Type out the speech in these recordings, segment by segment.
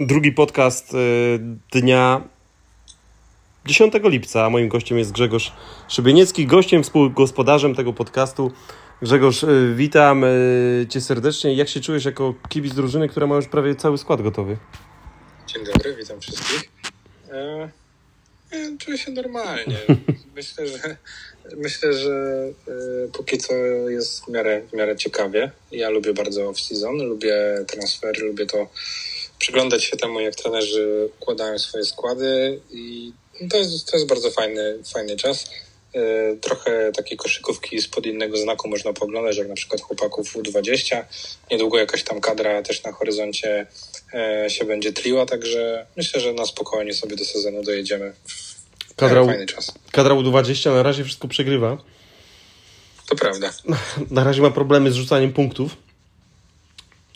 drugi podcast y, dnia 10 lipca. Moim gościem jest Grzegorz Szybieniecki, gościem, współgospodarzem tego podcastu. Grzegorz, y, witam y, Cię serdecznie. Jak się czujesz jako kibic drużyny, która ma już prawie cały skład gotowy? Dzień dobry, witam wszystkich. E, czuję się normalnie. Myślę, że myślę, że e, póki co jest w miarę, w miarę ciekawie. Ja lubię bardzo off-season, lubię transfery, lubię to przyglądać się temu, jak trenerzy układają swoje składy i to jest, to jest bardzo fajny, fajny czas. E, trochę takiej koszykówki spod innego znaku można poglądać, jak na przykład chłopaków U20. Niedługo jakaś tam kadra też na horyzoncie e, się będzie tliła, także myślę, że na spokojnie sobie do sezonu dojedziemy. Kadra, fajny czas. Kadra U20 na razie wszystko przegrywa. To prawda. Na razie ma problemy z rzucaniem punktów.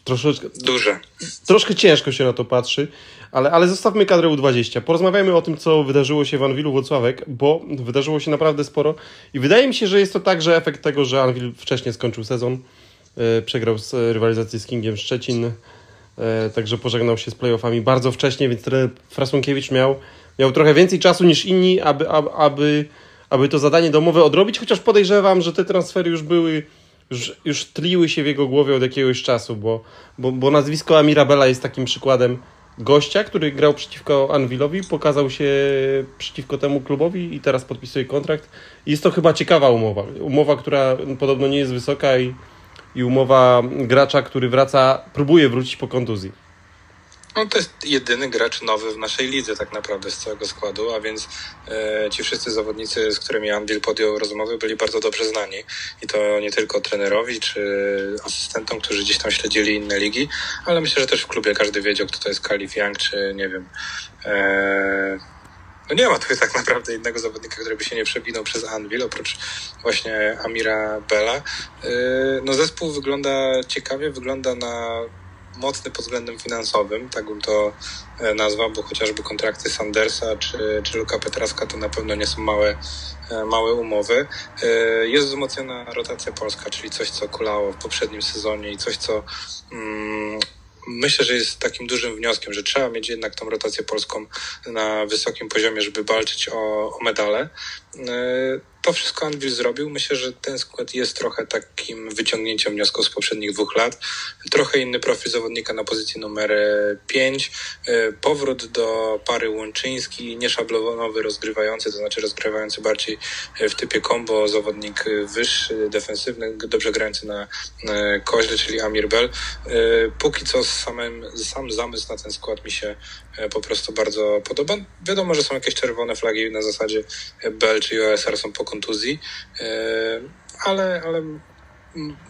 Troszeczkę. Duże. Troszkę ciężko się na to patrzy, ale, ale zostawmy kadrę U20. Porozmawiajmy o tym, co wydarzyło się w Anwilu Włocławek, bo wydarzyło się naprawdę sporo i wydaje mi się, że jest to także efekt tego, że Anwil wcześniej skończył sezon. E, przegrał z rywalizacji z Kingiem Szczecin, e, także pożegnał się z playoffami bardzo wcześnie, więc trener Frasłonkiewicz miał, miał trochę więcej czasu niż inni, aby, aby, aby to zadanie domowe odrobić, chociaż podejrzewam, że te transfery już były już, już tliły się w jego głowie od jakiegoś czasu, bo, bo, bo nazwisko Amirabela jest takim przykładem gościa, który grał przeciwko Anvilowi, pokazał się przeciwko temu klubowi i teraz podpisuje kontrakt. Jest to chyba ciekawa umowa. Umowa, która podobno nie jest wysoka i, i umowa gracza, który wraca, próbuje wrócić po kontuzji. No to jest jedyny gracz nowy w naszej lidze tak naprawdę z całego składu, a więc e, ci wszyscy zawodnicy, z którymi Anvil podjął rozmowy, byli bardzo dobrze znani. I to nie tylko trenerowi czy asystentom, którzy gdzieś tam śledzili inne ligi, ale myślę, że też w klubie każdy wiedział, kto to jest Kalif Young, czy nie wiem. E, no nie ma tu tak naprawdę innego zawodnika, który by się nie przewinął przez Anvil, oprócz właśnie Amira Bela. E, no zespół wygląda ciekawie, wygląda na mocny pod względem finansowym, tak bym to e, nazwał, bo chociażby kontrakty Sandersa czy, czy Luka Petraska to na pewno nie są małe, e, małe umowy. E, jest wzmocniona rotacja polska, czyli coś, co kulało w poprzednim sezonie i coś, co mm, myślę, że jest takim dużym wnioskiem, że trzeba mieć jednak tą rotację polską na wysokim poziomie, żeby walczyć o, o medale to wszystko Anvil zrobił. Myślę, że ten skład jest trochę takim wyciągnięciem wniosków z poprzednich dwóch lat. Trochę inny profil zawodnika na pozycji numer 5. E, powrót do pary Łączyński, nieszablonowy rozgrywający, to znaczy rozgrywający bardziej w typie combo, zawodnik wyższy, defensywny, dobrze grający na koźle, czyli Amir Bell. E, póki co samym, sam zamysł na ten skład mi się e, po prostu bardzo podoba. Wiadomo, że są jakieś czerwone flagi na zasadzie Bell czy OSR są po kontuzji, e, ale, ale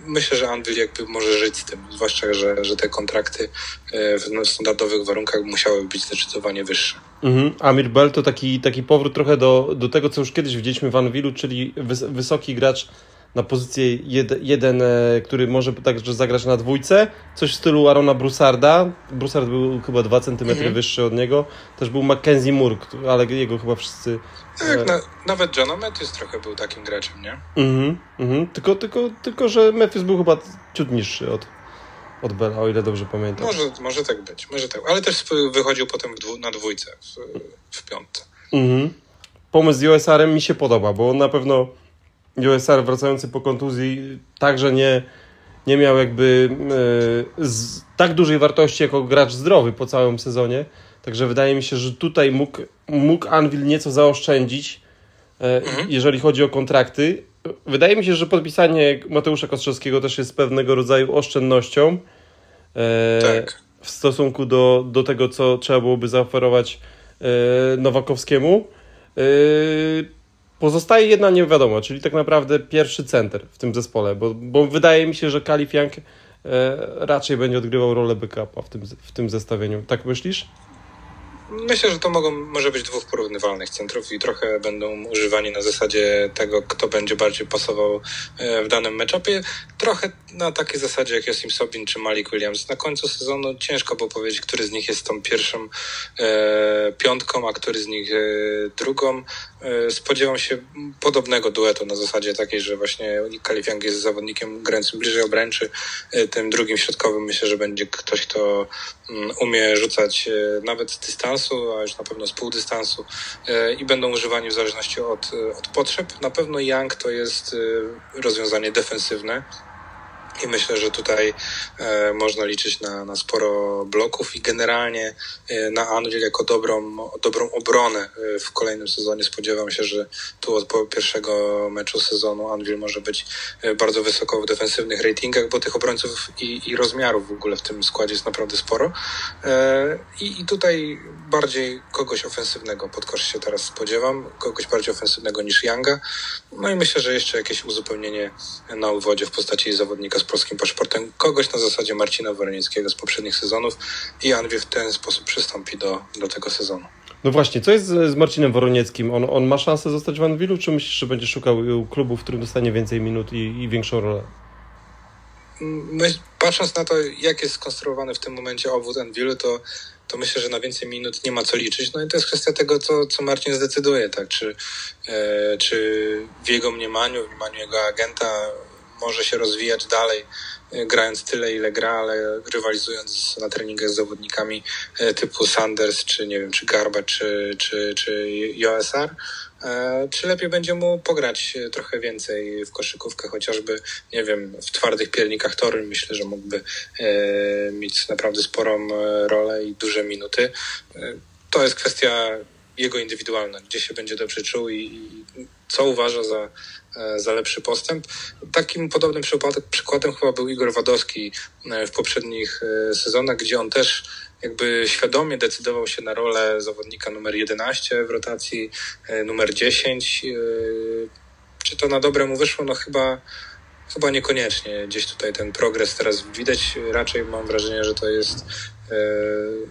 myślę, że Anvil jakby może żyć z tym, zwłaszcza, że, że te kontrakty e, w standardowych warunkach musiały być zdecydowanie wyższe. Mhm. Amir Bell to taki, taki powrót trochę do, do tego, co już kiedyś widzieliśmy w Anvilu, czyli wys, wysoki gracz na pozycję jed, jeden, e, który może także zagrać na dwójce. Coś w stylu Arona Brusarda. Brusard był chyba 2 cm mhm. wyższy od niego. Też był Mackenzie Moore, ale jego chyba wszyscy... Tak, e... na, nawet John Matthews trochę był takim graczem, nie? Mhm, mhm. Tylko, tylko, tylko, że Matthews był chyba ciut niższy od, od Bella, o ile dobrze pamiętam. Może, może tak być, może tak. Ale też wychodził potem dwu, na dwójce, w, w piątce. Mhm. Pomysł z USR-em mi się podoba, bo on na pewno USR wracający po kontuzji także nie, nie miał jakby e, z, tak dużej wartości jako gracz zdrowy po całym sezonie. Także wydaje mi się, że tutaj mógł, mógł Anvil nieco zaoszczędzić, e, mhm. jeżeli chodzi o kontrakty. Wydaje mi się, że podpisanie Mateusza Kostrzewskiego też jest pewnego rodzaju oszczędnością e, tak. w stosunku do, do tego, co trzeba byłoby zaoferować Nowakowskiemu. Pozostaje jedna niewiadoma, czyli tak naprawdę pierwszy center w tym zespole, bo, bo wydaje mi się, że Kalif Young e, raczej będzie odgrywał rolę backupa w tym, w tym zestawieniu. Tak myślisz? Myślę, że to mogą, może być dwóch porównywalnych centrów i trochę będą używani na zasadzie tego, kto będzie bardziej pasował e, w danym meczopie. Trochę na takiej zasadzie jak Josim Sobin czy Malik Williams. Na końcu sezonu ciężko było powiedzieć, który z nich jest tą pierwszą e, piątką, a który z nich e, drugą. E, spodziewam się podobnego duetu na zasadzie takiej, że właśnie Kalifiang jest zawodnikiem grającym bliżej obręczy. E, tym drugim środkowym myślę, że będzie ktoś, kto mm, umie rzucać e, nawet z dystansu, a już na pewno z pół dystansu i będą używani w zależności od, od potrzeb. Na pewno Young to jest rozwiązanie defensywne i myślę, że tutaj e, można liczyć na, na sporo bloków i generalnie e, na Anvil jako dobrą, dobrą obronę e, w kolejnym sezonie. Spodziewam się, że tu od pierwszego meczu sezonu Anvil może być e, bardzo wysoko w defensywnych ratingach, bo tych obrońców i, i rozmiarów w ogóle w tym składzie jest naprawdę sporo. E, I, I tutaj bardziej kogoś ofensywnego pod kosz się teraz spodziewam, kogoś bardziej ofensywnego niż Younga. No i myślę, że jeszcze jakieś uzupełnienie na uwodzie w postaci zawodnika z polskim paszportem, kogoś na zasadzie Marcina Woronieckiego z poprzednich sezonów i Anwie w ten sposób przystąpi do, do tego sezonu. No właśnie, co jest z Marcinem Woronieckim? On, on ma szansę zostać w Anwilu, czy myślisz, że będzie szukał klubu, w którym dostanie więcej minut i, i większą rolę? My, patrząc na to, jak jest skonstruowany w tym momencie obwód Anwilu, to to myślę, że na więcej minut nie ma co liczyć. No i to jest kwestia tego, co, co Marcin zdecyduje, tak? Czy, e, czy w jego mniemaniu, w mniemaniu jego agenta może się rozwijać dalej, e, grając tyle, ile gra, ale rywalizując na treningach z zawodnikami e, typu Sanders, czy nie wiem, czy Garba, czy, czy, czy JSR, e, czy lepiej będzie mu pograć trochę więcej w koszykówkę, chociażby, nie wiem, w twardych piernikach tory. Myślę, że mógłby mieć naprawdę sporą rolę i duże minuty. To jest kwestia jego indywidualna, gdzie się będzie dobrze czuł i co uważa za, E, za lepszy postęp. Takim podobnym przykładem chyba był Igor Wadowski e, w poprzednich e, sezonach, gdzie on też jakby świadomie decydował się na rolę zawodnika numer 11 w rotacji, numer 10. Czy to na dobre mu wyszło? No chyba, chyba niekoniecznie. Gdzieś tutaj ten progres teraz widać. Raczej mam wrażenie, że to jest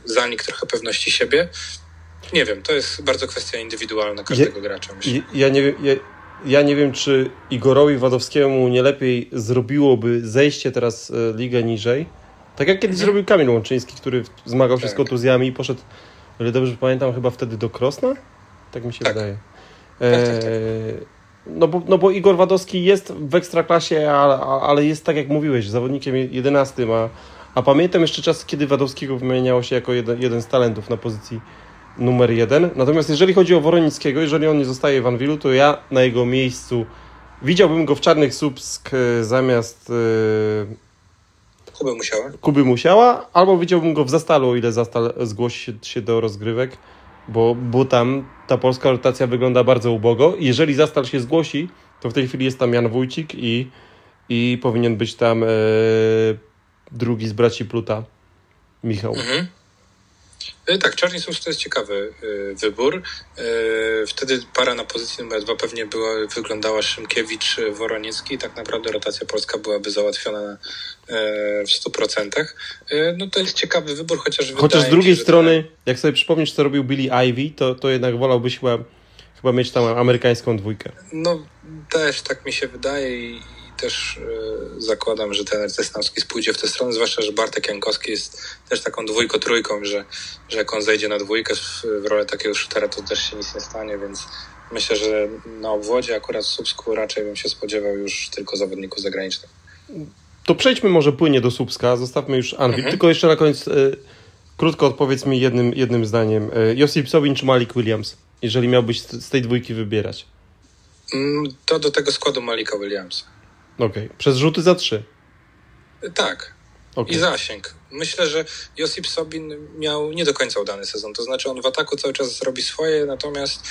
zanik trochę pewności siebie. Nie wiem, to jest bardzo kwestia indywidualna każdego ja, gracza. Myślę. Ja nie wiem, ja, ja nie wiem, czy Igorowi Wadowskiemu nie lepiej zrobiłoby zejście teraz e, ligę niżej. Tak jak kiedyś mhm. zrobił Kamil Łączyński, który zmagał się tak. z kontuzjami i poszedł, ale dobrze pamiętam, chyba wtedy do Krosna? Tak mi się tak. wydaje. Tak, tak, tak. E, no, bo, no bo Igor Wadowski jest w ekstraklasie, ale, ale jest tak jak mówiłeś, zawodnikiem 11, a, a pamiętam jeszcze czas, kiedy Wadowskiego wymieniało się jako jeden, jeden z talentów na pozycji numer jeden. Natomiast jeżeli chodzi o Woronickiego, jeżeli on nie zostaje w Anwilu, to ja na jego miejscu widziałbym go w Czarnych Subsk e, zamiast yy, Kuby Musiała. Kuby Musiała, albo widziałbym go w Zastalu, o ile Zastal zgłosi się do rozgrywek, bo, bo tam ta polska rotacja wygląda bardzo ubogo. Jeżeli Zastal się zgłosi, to w tej chwili jest tam Jan Wójcik i, i powinien być tam yy, drugi z braci Pluta, Michał. Mhm. E, tak, Czarni Sus to jest ciekawy e, wybór. E, wtedy para na pozycji numer dwa pewnie była, wyglądała Szymkiewicz, Woroniecki i tak naprawdę rotacja polska byłaby załatwiona w 100%. No to jest ciekawy wybór, chociaż Chociaż z drugiej mi, strony, to... jak sobie przypomnisz, co robił Billy Ivy, to, to jednak wolałbyś chyba, chyba mieć tam amerykańską dwójkę. No też tak mi się wydaje i też e, zakładam, że ten Cesnowski spójdzie w tę stronę, zwłaszcza, że Bartek Jankowski jest też taką dwójko-trójką, że, że jak on zejdzie na dwójkę w, w rolę takiego shootera, to też się nic nie stanie, więc myślę, że na obwodzie akurat w Słupsku raczej bym się spodziewał już tylko zawodników zagranicznych. To przejdźmy może płynnie do Słupska, zostawmy już Anwil, mhm. tylko jeszcze na koniec y, krótko odpowiedz mi jednym, jednym zdaniem. Y, Josip Sobin czy Malik Williams, jeżeli miałbyś z, z tej dwójki wybierać? Mm, to do tego składu Malika Williamsa. Okej. Okay. Przez rzuty za trzy. Tak. Okay. I zasięg. Myślę, że Josip Sobin miał nie do końca udany sezon. To znaczy on w ataku cały czas robi swoje, natomiast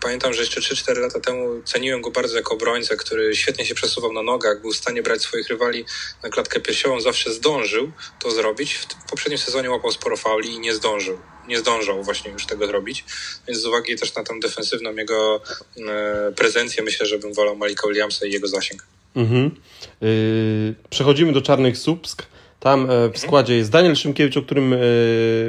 pamiętam, że jeszcze 3-4 lata temu ceniłem go bardzo jako obrońcę, który świetnie się przesuwał na nogach, był w stanie brać swoich rywali na klatkę piersiową, zawsze zdążył to zrobić. W poprzednim sezonie łapał sporo fauli i nie zdążył. Nie zdążał właśnie już tego zrobić, więc z uwagi też na tą defensywną jego e, prezencję myślę, że bym wolał Malika Williamsa i jego zasięg. Mhm. Yy, przechodzimy do Czarnych Subsk. Tam e, w mhm. składzie jest Daniel Szymkiewicz, o którym e,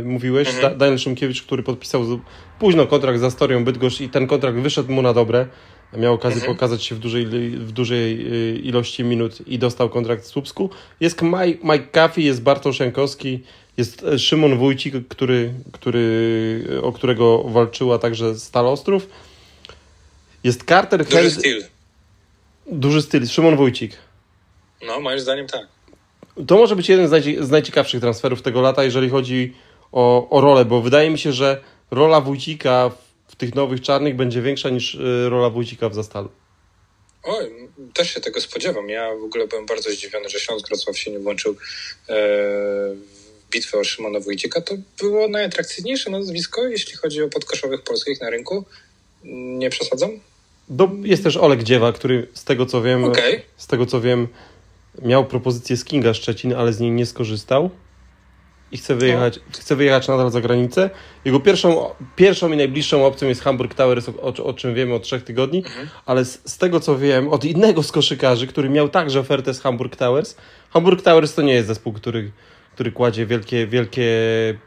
mówiłeś. Mhm. Da, Daniel Szymkiewicz, który podpisał późno kontrakt za Storią Bydgoszcz i ten kontrakt wyszedł mu na dobre. Miał okazję mhm. pokazać się w dużej, w dużej e, ilości minut i dostał kontrakt w Słupsku. Jest Mike, Mike Caffey, jest Bartosz Jankowski, jest Szymon Wójcik, który, który, o którego walczyła także Stal Ostrów. Jest Carter styl. Duży styl. Szymon Wójcik. No, moim zdaniem tak. To może być jeden z, z najciekawszych transferów tego lata, jeżeli chodzi o, o rolę, bo wydaje mi się, że rola Wójcika w, tych nowych czarnych będzie większa niż y, rola Wójcika w Zastalu. Oj, też się tego spodziewam. Ja w ogóle byłem bardzo zdziwiony, że Śląsk Wrocław się nie włączył e, w bitwę o Szymona Wójcika. To było najatrakcyjniejsze nazwisko, jeśli chodzi o podkoszowych polskich na rynku. Nie przesadzam? Do, jest też Olek Dziewa, który z tego co wiem, Okej. z tego co wiem, miał propozycję z Kinga Szczecin, ale z niej nie skorzystał. I chce wyjechać, chce wyjechać nadal za granicę. Jego pierwszą, pierwszą i najbliższą opcją jest Hamburg Towers, o, o czym wiemy od trzech tygodni, ale z, z tego co wiem, od innego z koszykarzy, który miał także ofertę z Hamburg Towers. Hamburg Towers to nie jest zespół, który, który kładzie wielkie, wielkie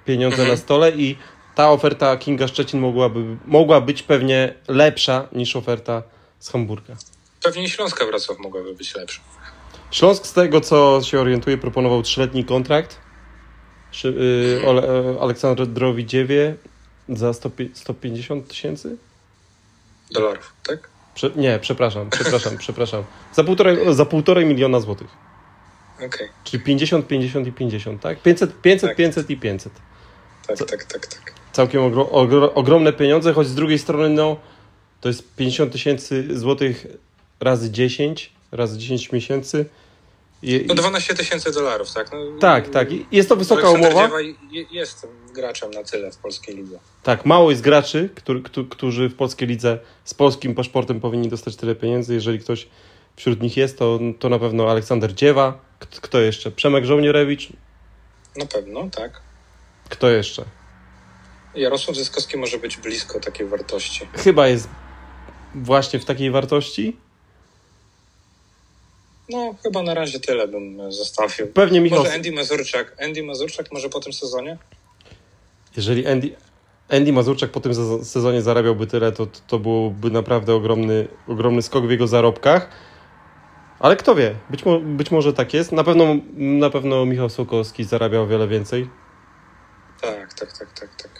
pieniądze na stole i ta oferta Kinga Szczecin mogłaby, mogła być pewnie lepsza niż oferta z Hamburga. Pewnie Śląska Wrocław mogłaby być lepsza. Śląsk z tego, co się orientuje, proponował trzyletni kontrakt y, e, Aleksandrowi Dziewie za 100, 150 tysięcy? Dolarów, tak? Prze, nie, przepraszam, przepraszam, przepraszam. Za półtorej, za półtorej miliona złotych. Okej, Czyli 50, 50 i 50, tak? 500, 500, Tak. 500 i 500. tak, tak, tak, tak. Całkiem ogro, ogro, ogromne pieniądze, choć z drugiej strony, no, to jest 50 tysięcy złotych razy 10, razy 10 miesięcy. I, No 12 tysięcy dolarów, tak? No, tak, tak. Jest to wysoka Aleksander umowa. Jest graczem na tyle w polskiej lidze. Tak, mało jest graczy, który, którzy, w polskiej lidze z polskim paszportem powinni dostać tyle pieniędzy. Jeżeli ktoś wśród nich jest, to, to na pewno Aleksander Dziewa. Kto jeszcze? Przemek Żołnierewicz. Na pewno, tak. Kto jeszcze? Jarosław Zyskowski może być blisko takiej wartości. Chyba jest właśnie w takiej wartości. No, chyba na razie tyle bym zostawił. Pewnie Michał. Może Andy Mazurczak. Andy Mazurczak może po tym sezonie? Jeżeli Andy, Andy Mazurczak po tym sez- sezonie zarabiałby tyle, to, to byłby naprawdę ogromny, ogromny skok w jego zarobkach. Ale kto wie, być, mo- być może tak jest. Na pewno, na pewno Michał Sokolski zarabiał o wiele więcej, Tak, tak, tak, tak, tak.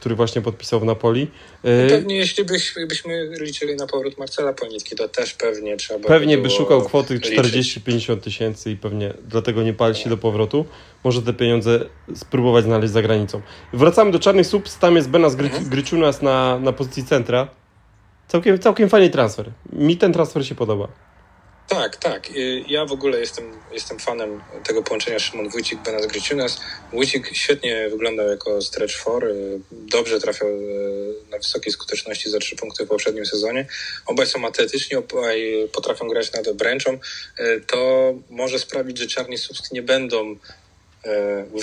Który właśnie podpisał w Napoli. Y, Pewnie jeśli byś, byśmy liczyli na powrót Marcela Ponietki, to też pewnie trzeba Pewnie by by szukał kwoty liczyć. 40-50 tysięcy i pewnie dlatego nie pali się do powrotu. Może te pieniądze spróbować znaleźć za granicą. Wracamy do Czarnych Subs, tam jest Benas Gry- Mhm. Gryciunas na, na pozycji centra. Całkiem, całkiem fajny transfer. Mi ten transfer się podoba. Tak, tak. Y, Ja w ogóle jestem, jestem fanem tego połączenia Szymon Wójcik, Benas Gryciunas. Wójcik świetnie wyglądał jako stretch for, y, dobrze trafiał y, na wysokiej skuteczności za trzy punkty w poprzednim sezonie. Obaj są atletyczni, obaj potrafią grać nad obręczą. To może sprawić, że Czarni Słupsk nie będą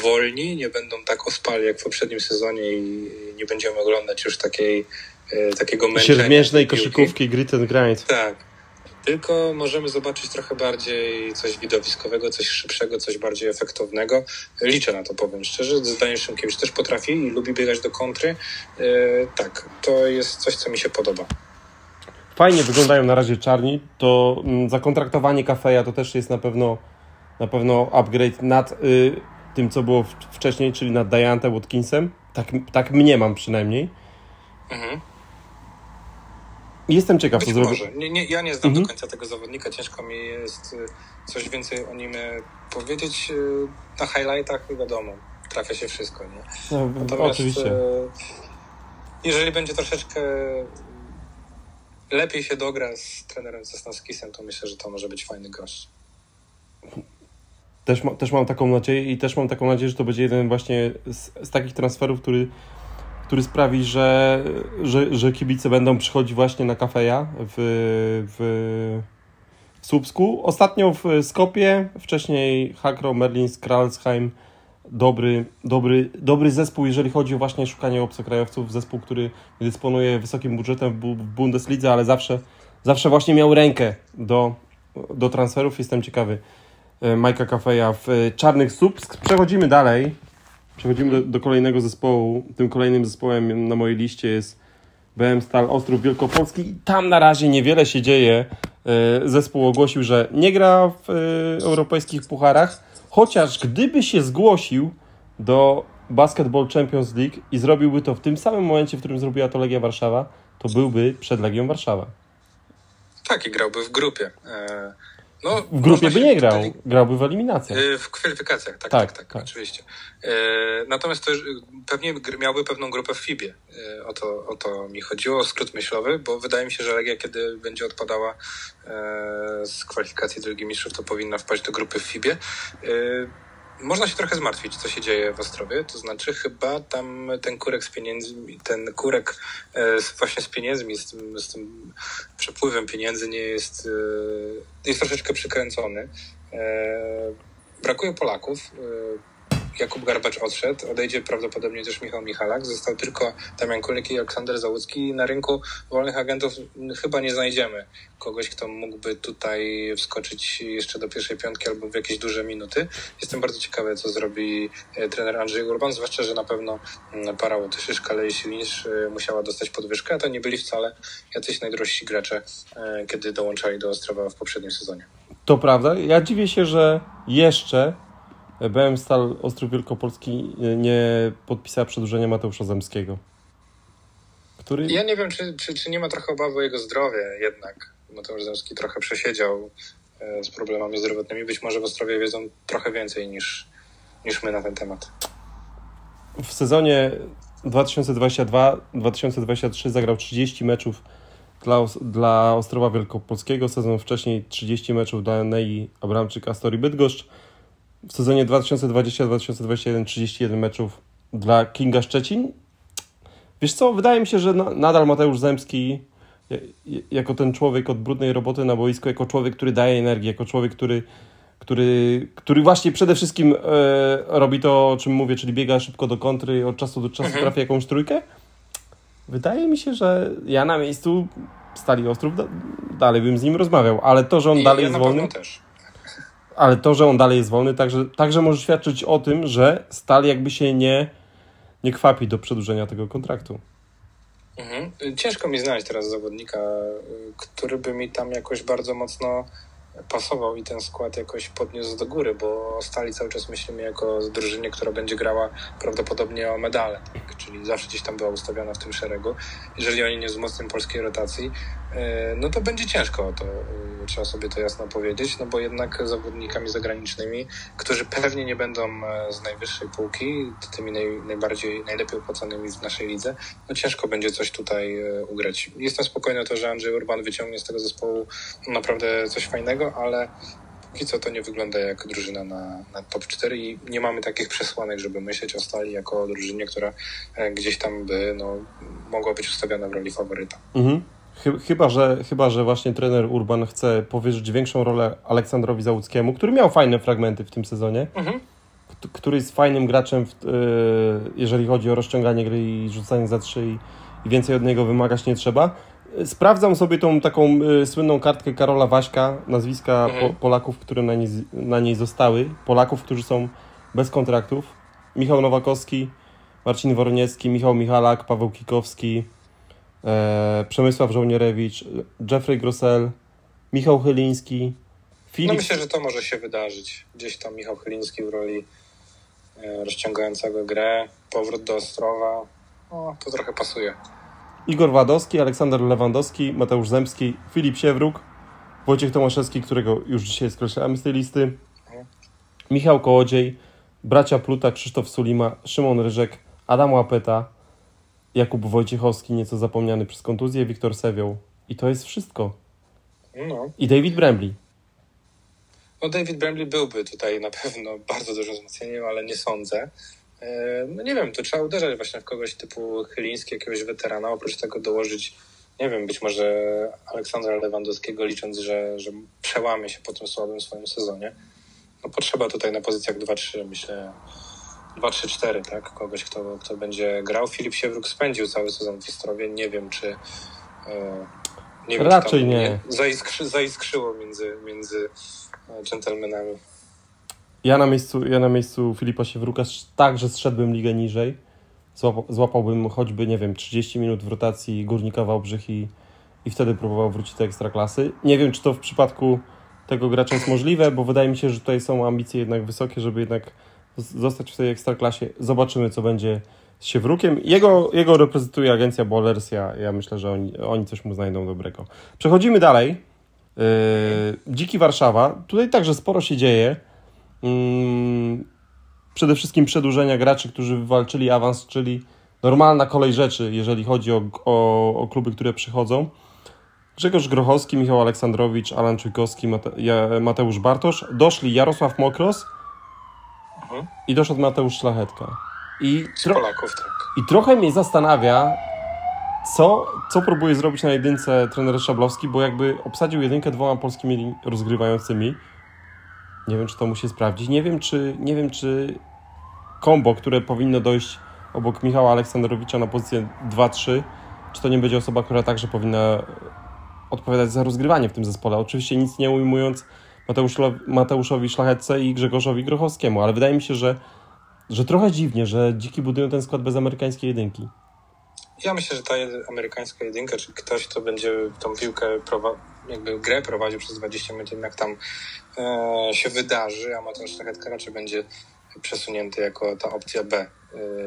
wolni, nie będą tak ospali jak w poprzednim sezonie i nie będziemy oglądać już takiej, takiego męczenia. Siermiężnej koszykówki, grit and grind. Tak. Tylko możemy zobaczyć trochę bardziej coś widowiskowego, coś szybszego, coś bardziej efektownego. Liczę na to, powiem szczerze. Zdaniem Szymkiewicz też potrafi i lubi biegać do kontry. E, tak, to jest coś, co mi się podoba. Fajnie wyglądają na razie czarni. To mm, zakontraktowanie kafeja to też jest na pewno na pewno upgrade nad y, tym, co było wcześniej, czyli nad Diantem Watkinsem. Tak, tak mnie mam przynajmniej. Mhm. Jestem ciekaw, co Być zrobi. może. Nie, nie, ja nie znam Mhm. do końca tego zawodnika. Ciężko mi jest e, coś więcej o nim e, powiedzieć. E, Na highlightach wiadomo, trafia się wszystko. Nie? No, Natomiast, oczywiście. e, jeżeli będzie troszeczkę lepiej się dogra z trenerem Sosnowskisem, to myślę, że to może być fajny gość. Też, ma, też mam taką nadzieję i też mam taką nadzieję, że to będzie jeden właśnie z, z takich transferów, który, który sprawi, że, że, że kibice będą przychodzić właśnie na kafeja w, w Słupsku. Ostatnio w Skopie, wcześniej Hakro, Merlin, Kralsheim. Dobry, dobry, dobry zespół, jeżeli chodzi o właśnie szukanie obcokrajowców. Zespół, który dysponuje wysokim budżetem w Bu- w Bundeslidze, ale zawsze, zawsze właśnie miał rękę do, do transferów. Jestem ciekawy. e, Majka Kafeja w e, Czarnych Subsk. Przechodzimy dalej. Przechodzimy do, do kolejnego zespołu. Tym kolejnym zespołem na mojej liście jest BM Stal Ostrów Wielkopolski. Tam na razie niewiele się dzieje. E, Zespół ogłosił, że nie gra w e, europejskich pucharach, chociaż gdyby się zgłosił do Basketball Champions League i zrobiłby to w tym samym momencie, w którym zrobiła to Legia Warszawa, to byłby przed Legią Warszawa. Tak, i grałby w grupie. E, no, w grupie by nie grał, tutaj... grałby w eliminacjach. E, w kwalifikacjach, tak, tak, tak, tak, tak. oczywiście. E, natomiast to pewnie miałby pewną grupę w FIBie. O to, o to mi chodziło, skrót myślowy, bo wydaje mi się, że Legia, kiedy będzie odpadała z kwalifikacji Ligi Mistrzów, to powinna wpaść do grupy w FIBie można się trochę zmartwić, co się dzieje w Ostrowie. To znaczy, chyba tam ten kurek z pieniędzmi, ten kurek e, właśnie z pieniędzmi, z tym, z tym przepływem pieniędzy nie jest, e, jest troszeczkę przykręcony. E, brakuje Polaków. Jakub Garbacz odszedł, odejdzie prawdopodobnie też Michał Michalak, został tylko Damian Kulik i Aleksander Załucki. Na rynku wolnych agentów chyba nie znajdziemy kogoś, kto mógłby tutaj wskoczyć jeszcze do pierwszej piątki albo w jakieś duże minuty. Jestem bardzo ciekawy, co zrobi e, trener Andrzej Urban, zwłaszcza, że na pewno mm, para Łotyszy, Szkale i Silisz e, musiała dostać podwyżkę, a to nie byli wcale jacyś najdrożsi gracze, e, kiedy dołączali do Ostrowa w poprzednim sezonie. To prawda. Ja dziwię się, że jeszcze BM Stal Ostrów Wielkopolski nie podpisała przedłużenia Mateusza Zemskiego. Który... Ja nie wiem, czy, czy, czy nie ma trochę obawy o jego zdrowie jednak. Mateusz Zemski trochę przesiedział e, z problemami zdrowotnymi. Być może w Ostrowie wiedzą trochę więcej niż, niż my na ten temat. W sezonie 2022-2023 zagrał 30 meczów dla, dla Ostrowa Wielkopolskiego. Sezon wcześniej 30 meczów dla Nei Abramczyk Astori Bydgoszcz w sezonie 2020-2021 31 meczów dla Kinga Szczecin. Wiesz co, wydaje mi się, że nadal Mateusz Zemski jako ten człowiek od brudnej roboty na boisku, jako człowiek, który daje energię, jako człowiek, który, który, który właśnie przede wszystkim e, robi to, o czym mówię, czyli biega szybko do kontry, od czasu do czasu mhm. trafia jakąś trójkę. Wydaje mi się, że ja na miejscu Stali Ostrów da, dalej bym z nim rozmawiał, ale to, że on I dalej ja jest wolny... Też ale to, że on dalej jest wolny, także, także może świadczyć o tym, że Stal jakby się nie, nie kwapi do przedłużenia tego kontraktu. Mhm. Ciężko mi znaleźć teraz zawodnika, który by mi tam jakoś bardzo mocno pasował i ten skład jakoś podniósł do góry, bo Stali cały czas myślimy jako drużynie, która będzie grała prawdopodobnie o medale, czyli zawsze gdzieś tam była ustawiona w tym szeregu. Jeżeli oni nie wzmocnią polskiej rotacji, no to będzie ciężko, to e, trzeba sobie to jasno powiedzieć, no bo jednak zawodnikami zagranicznymi, którzy pewnie nie będą e, z najwyższej półki, tymi naj, najbardziej, najlepiej opłaconymi w naszej lidze, no ciężko będzie coś tutaj ugrać. Jestem spokojny o to, że Andrzej Urban wyciągnie z tego zespołu naprawdę coś fajnego, ale póki co to nie wygląda jak drużyna na, na top 4 i nie mamy takich przesłanek, żeby myśleć o Stali jako o drużynie, która e, gdzieś tam by no, mogła być ustawiona w roli faworyta. Mhm. Chyba że, chyba, że właśnie trener Urban chce powierzyć większą rolę Aleksandrowi Załuckiemu, który miał fajne fragmenty w tym sezonie, mhm. który jest fajnym graczem, w, e, jeżeli chodzi o rozciąganie gry i rzucanie za trzy i, i więcej od niego wymagać nie trzeba. Sprawdzam sobie tą taką y, słynną kartkę Karola Waśka, nazwiska mhm. po, Polaków, które na niej, na niej zostały. Polaków, którzy są bez kontraktów. Michał Nowakowski, Marcin Woroniecki, Michał Michalak, Paweł Kikowski, e, Przemysław Żołnierewicz, Jeffrey Grossel, Michał Chyliński, Filip... No myślę, że to może się wydarzyć. Gdzieś tam Michał Chyliński w roli e, rozciągającego grę, powrót do Ostrowa. O, to trochę pasuje. Igor Wadowski, Aleksander Lewandowski, Mateusz Zemski, Filip Siewruk, Wojciech Tomaszewski, którego już dzisiaj skreślamy z tej listy, Michał Kołodziej, bracia Pluta, Krzysztof Sulima, Szymon Ryżek, Adam Łapeta, Jakub Wojciechowski, nieco zapomniany przez kontuzję, Wiktor Sewioł. I to jest wszystko. No. I David Brembly. No David Brembly byłby tutaj na pewno bardzo dużym wzmocnieniem, ale nie sądzę. E, no nie wiem, to trzeba uderzać właśnie w kogoś typu Chyliński, jakiegoś weterana, oprócz tego dołożyć, nie wiem, być może Aleksandra Lewandowskiego, licząc, że, że przełamie się po tym słabym swoim sezonie. No potrzeba tutaj na pozycjach 2-3, myślę, 2-3-4, tak? Kogoś, kto, kto będzie grał. Filip Siewruk spędził cały sezon w Istrowie. Nie wiem, czy. E, nie wiem, Raczej nie. nie. Zaiskrzy, zaiskrzyło między, między e, dżentelmenami. Ja na miejscu, ja na miejscu Filipa Siewruka także zszedłbym ligę niżej. Złapałbym choćby, nie wiem, 30 minut w rotacji Górnika Wałbrzych i, i wtedy próbował wrócić do Ekstraklasy. Nie wiem, czy to w przypadku tego gracza jest możliwe, bo wydaje mi się, że tutaj są ambicje jednak wysokie, żeby jednak zostać w tej Ekstraklasie. Zobaczymy, co będzie z Siewrukiem. Jego, jego reprezentuje agencja Bowlers, ja, ja myślę, że oni, oni coś mu znajdą dobrego. Przechodzimy dalej. Yy, Dziki Warszawa. Tutaj także sporo się dzieje. Yy, przede wszystkim przedłużenia graczy, którzy wywalczyli awans, czyli normalna kolej rzeczy, jeżeli chodzi o, o, o kluby, które przychodzą. Grzegorz Grochowski, Michał Aleksandrowicz, Alan Czujkowski, Mate, Mateusz Bartosz. Doszli Jarosław Mokros mhm. i doszedł Mateusz Szlachetka. I, tro Polaków, tak. I trochę mnie zastanawia, co, co próbuje zrobić na jedynce trener Szablowski, bo jakby obsadził jedynkę dwoma polskimi rozgrywającymi. Nie wiem, czy to musi sprawdzić. Nie wiem, czy, nie wiem, czy kombo, które powinno dojść obok Michała Aleksandrowicza na pozycję 2-3, czy to nie będzie osoba, która także powinna odpowiadać za rozgrywanie w tym zespole. Oczywiście nic nie ujmując Mateuszowi Szlachetce i Grzegorzowi Grochowskiemu, ale wydaje mi się, że, że trochę dziwnie, że dziki budują ten skład bez amerykańskiej jedynki. Ja myślę, że ta amerykańska jedynka, czy ktoś, kto będzie tą piłkę, jakby grę prowadził przez 20 minut, jednak tam e, się wydarzy, a Mateusz Szlachetka raczej będzie przesunięty jako ta opcja B,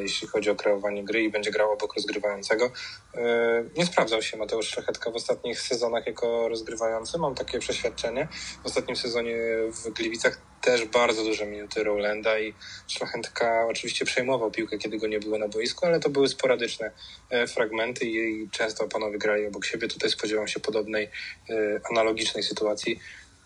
jeśli chodzi o kreowanie gry i będzie grał obok rozgrywającego. E, nie sprawdzał się Mateusz Szlachetka w ostatnich sezonach jako rozgrywający, mam takie przeświadczenie. W ostatnim sezonie w Gliwicach też bardzo duże minuty Rowlanda i Szlachetka oczywiście przejmował piłkę, kiedy go nie było na boisku, ale to były sporadyczne e, fragmenty i często panowie grali obok siebie. Tutaj spodziewam się podobnej, analogicznej sytuacji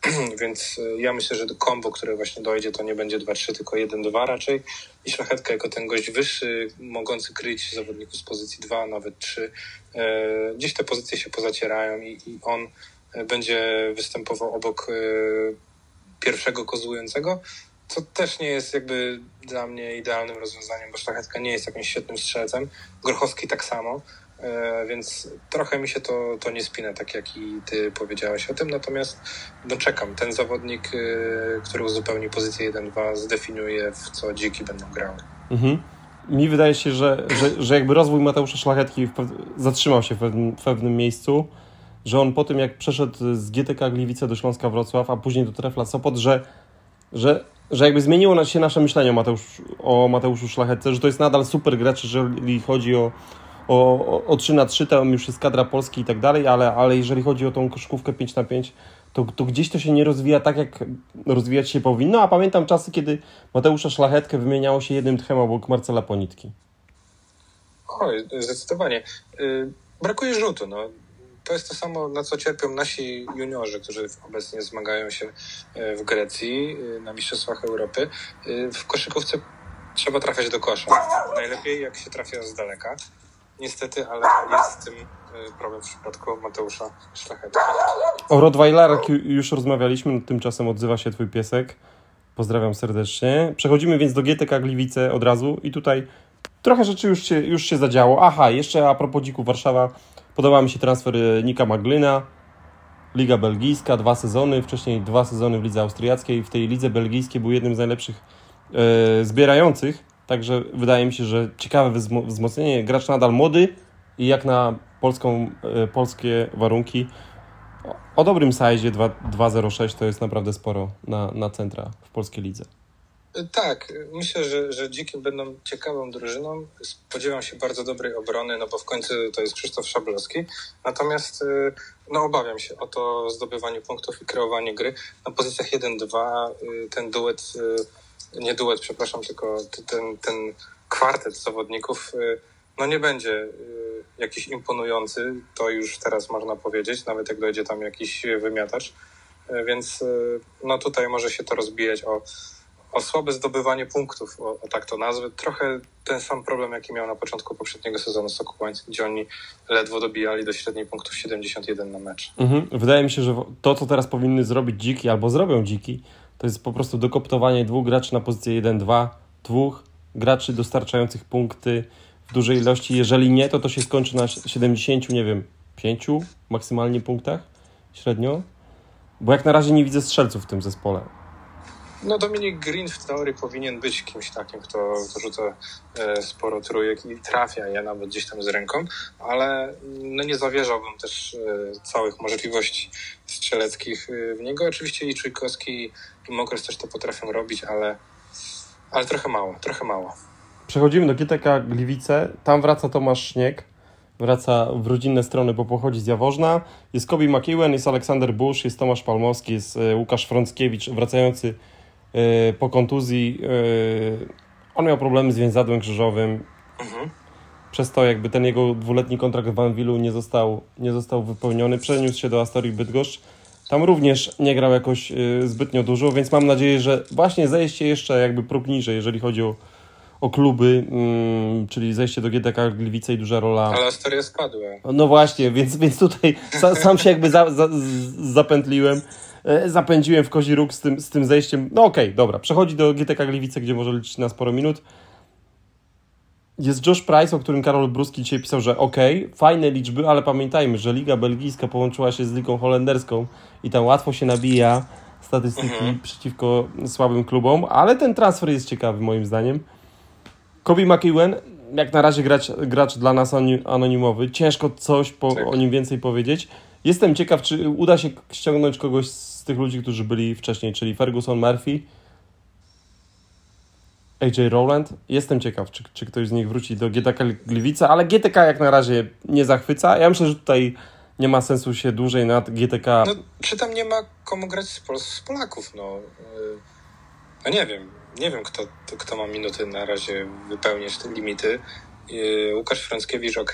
Więc y, ja myślę, że kombo, które właśnie dojdzie, to nie będzie 2-3, tylko 1-2 raczej. I szlachetka jako ten gość wyższy, mogący kryć zawodników z pozycji 2, nawet 3. E, gdzieś te pozycje się pozacierają i, i on e, będzie występował obok e, pierwszego kozłującego, co też nie jest jakby dla mnie idealnym rozwiązaniem, bo szlachetka nie jest jakimś świetnym strzelcem. Grochowski tak samo. E, więc trochę mi się to, to nie spina, tak jak i ty powiedziałeś o tym, natomiast no czekam. Ten zawodnik, e, który uzupełni pozycję 1-2, zdefiniuje, w co dziki będą grały. Mhm. Mi wydaje się, że, że, że jakby rozwój Mateusza Szlachetki zatrzymał się w pewnym, w pewnym miejscu, że on po tym jak przeszedł z GTK Gliwice do Śląska Wrocław, a później do Trefla Sopot, że, że, że jakby zmieniło się nasze myślenie o, Mateusz, o Mateuszu Szlachetce, że to jest nadal super gracz, jeżeli chodzi o o, o, o 3 na 3 tam już jest kadra Polski i tak dalej, ale, ale jeżeli chodzi o tą koszykówkę 5 na 5 to, to gdzieś to się nie rozwija tak, jak rozwijać się powinno, a pamiętam czasy, kiedy Mateusza Szlachetkę wymieniało się jednym tchem obok Marcela Ponitki. Oj, zdecydowanie. Yy, brakuje rzutu, no. To jest to samo, na co cierpią nasi juniorzy, którzy obecnie zmagają się y, w Grecji y, na Mistrzostwach Europy. Y, w koszykówce trzeba trafiać do kosza. Najlepiej jak się trafia z daleka. Niestety, ale jest z tym e, problem w przypadku Mateusza Szlachety. O Rottweilerach już rozmawialiśmy, tymczasem odzywa się twój piesek. Pozdrawiam serdecznie. Przechodzimy więc do GTK Gliwice od razu i tutaj trochę rzeczy już się, już się zadziało. Aha, jeszcze a propos dziku Warszawa, podoba mi się transfer e, Nika Maglyna. Liga Belgijska, dwa sezony, wcześniej dwa sezony w lidze austriackiej. W tej lidze belgijskiej był jednym z najlepszych e, zbierających Także wydaje mi się, że ciekawe wzmocnienie. Gracz nadal młody i jak na polską, e, polskie warunki o dobrym size 2.06 to jest naprawdę sporo na, na centra w polskiej lidze. Tak, myślę, że, że Dziki będą ciekawą drużyną. Spodziewam się bardzo dobrej obrony, no bo w końcu to jest Krzysztof Szablowski. Natomiast e, no, obawiam się o to zdobywanie punktów i kreowanie gry. Na pozycjach 1-2 e, ten duet nie duet, przepraszam, tylko ten, ten kwartet zawodników y, no nie będzie y, jakiś imponujący, to już teraz można powiedzieć, nawet jak dojdzie tam jakiś wymiatacz. Y, więc no tutaj może się to rozbijać o, o słabe zdobywanie punktów, o, o tak to nazwę. Trochę ten sam problem, jaki miał na początku poprzedniego sezonu Sokołańsk, gdzie oni ledwo dobijali do średniej punktów 71 na mecz. Mhm. Wydaje mi się, że to, co teraz powinny zrobić dziki, albo zrobią dziki, to jest po prostu dokoptowanie dwóch graczy na pozycję 1-2, dwóch graczy dostarczających punkty w dużej ilości. Jeżeli nie, to to się skończy na 70, nie wiem, 5 maksymalnie punktach średnio. Bo jak na razie nie widzę strzelców w tym zespole. No Dominik Green w teorii powinien być kimś takim, kto, kto rzuca e, sporo trójek i trafia je nawet gdzieś tam z ręką, ale no nie zawierzałbym też e, całych możliwości strzeleckich e, w niego. Oczywiście i Czujkowski Mokres też to potrafią robić, ale, ale trochę mało, trochę mało. Przechodzimy do GTK Gliwice. Tam wraca Tomasz Śnieg. Wraca w rodzinne strony, bo pochodzi z Jaworzna. Jest Kobi McEwen, jest Aleksander Busz, jest Tomasz Palmowski, jest e, Łukasz Frąckiewicz, wracający e, po kontuzji. E, on miał problemy z więzadłem krzyżowym. Mhm. Przez to jakby ten jego dwuletni kontrakt w Anwilu nie został, nie został wypełniony. Przeniósł się do Astorii Bydgoszcz. Tam również nie grał jakoś zbytnio dużo, więc mam nadzieję, że właśnie zejście jeszcze jakby próg niżej, jeżeli chodzi o o kluby, mm, czyli zejście do GDK Gliwice i duża rola. Ale Astoria spadła. No właśnie, więc, więc tutaj sa, sam się jakby za, za, zapętliłem. E, zapędziłem w kozi róg z tym, z tym zejściem. No okej, okay, dobra. Przechodzi do GTK Gliwice, gdzie może liczyć na sporo minut. Jest Josh Price, o którym Karol Bruski dzisiaj pisał, że ok, fajne liczby, ale pamiętajmy, że Liga Belgijska połączyła się z Ligą Holenderską i tam łatwo się nabija statystyki mhm. przeciwko słabym klubom, ale ten transfer jest ciekawy moim zdaniem. Kobe McEwen, jak na razie gracz, gracz dla nas anonimowy. Ciężko coś po, tak. o nim więcej powiedzieć. Jestem ciekaw, czy uda się ściągnąć kogoś z tych ludzi, którzy byli wcześniej, czyli Ferguson Murphy, AJ Rowland. Jestem ciekaw, czy, czy ktoś z nich wróci do GTK Gliwica, ale GTK jak na razie nie zachwyca. Ja myślę, że tutaj nie ma sensu się dłużej nad GTK... No, czy tam nie ma komu grać z, Pol z Polaków, no. Y, no nie wiem nie wiem, kto, kto ma minuty na razie wypełnić te limity. Yy, Łukasz Frąckiewicz ok,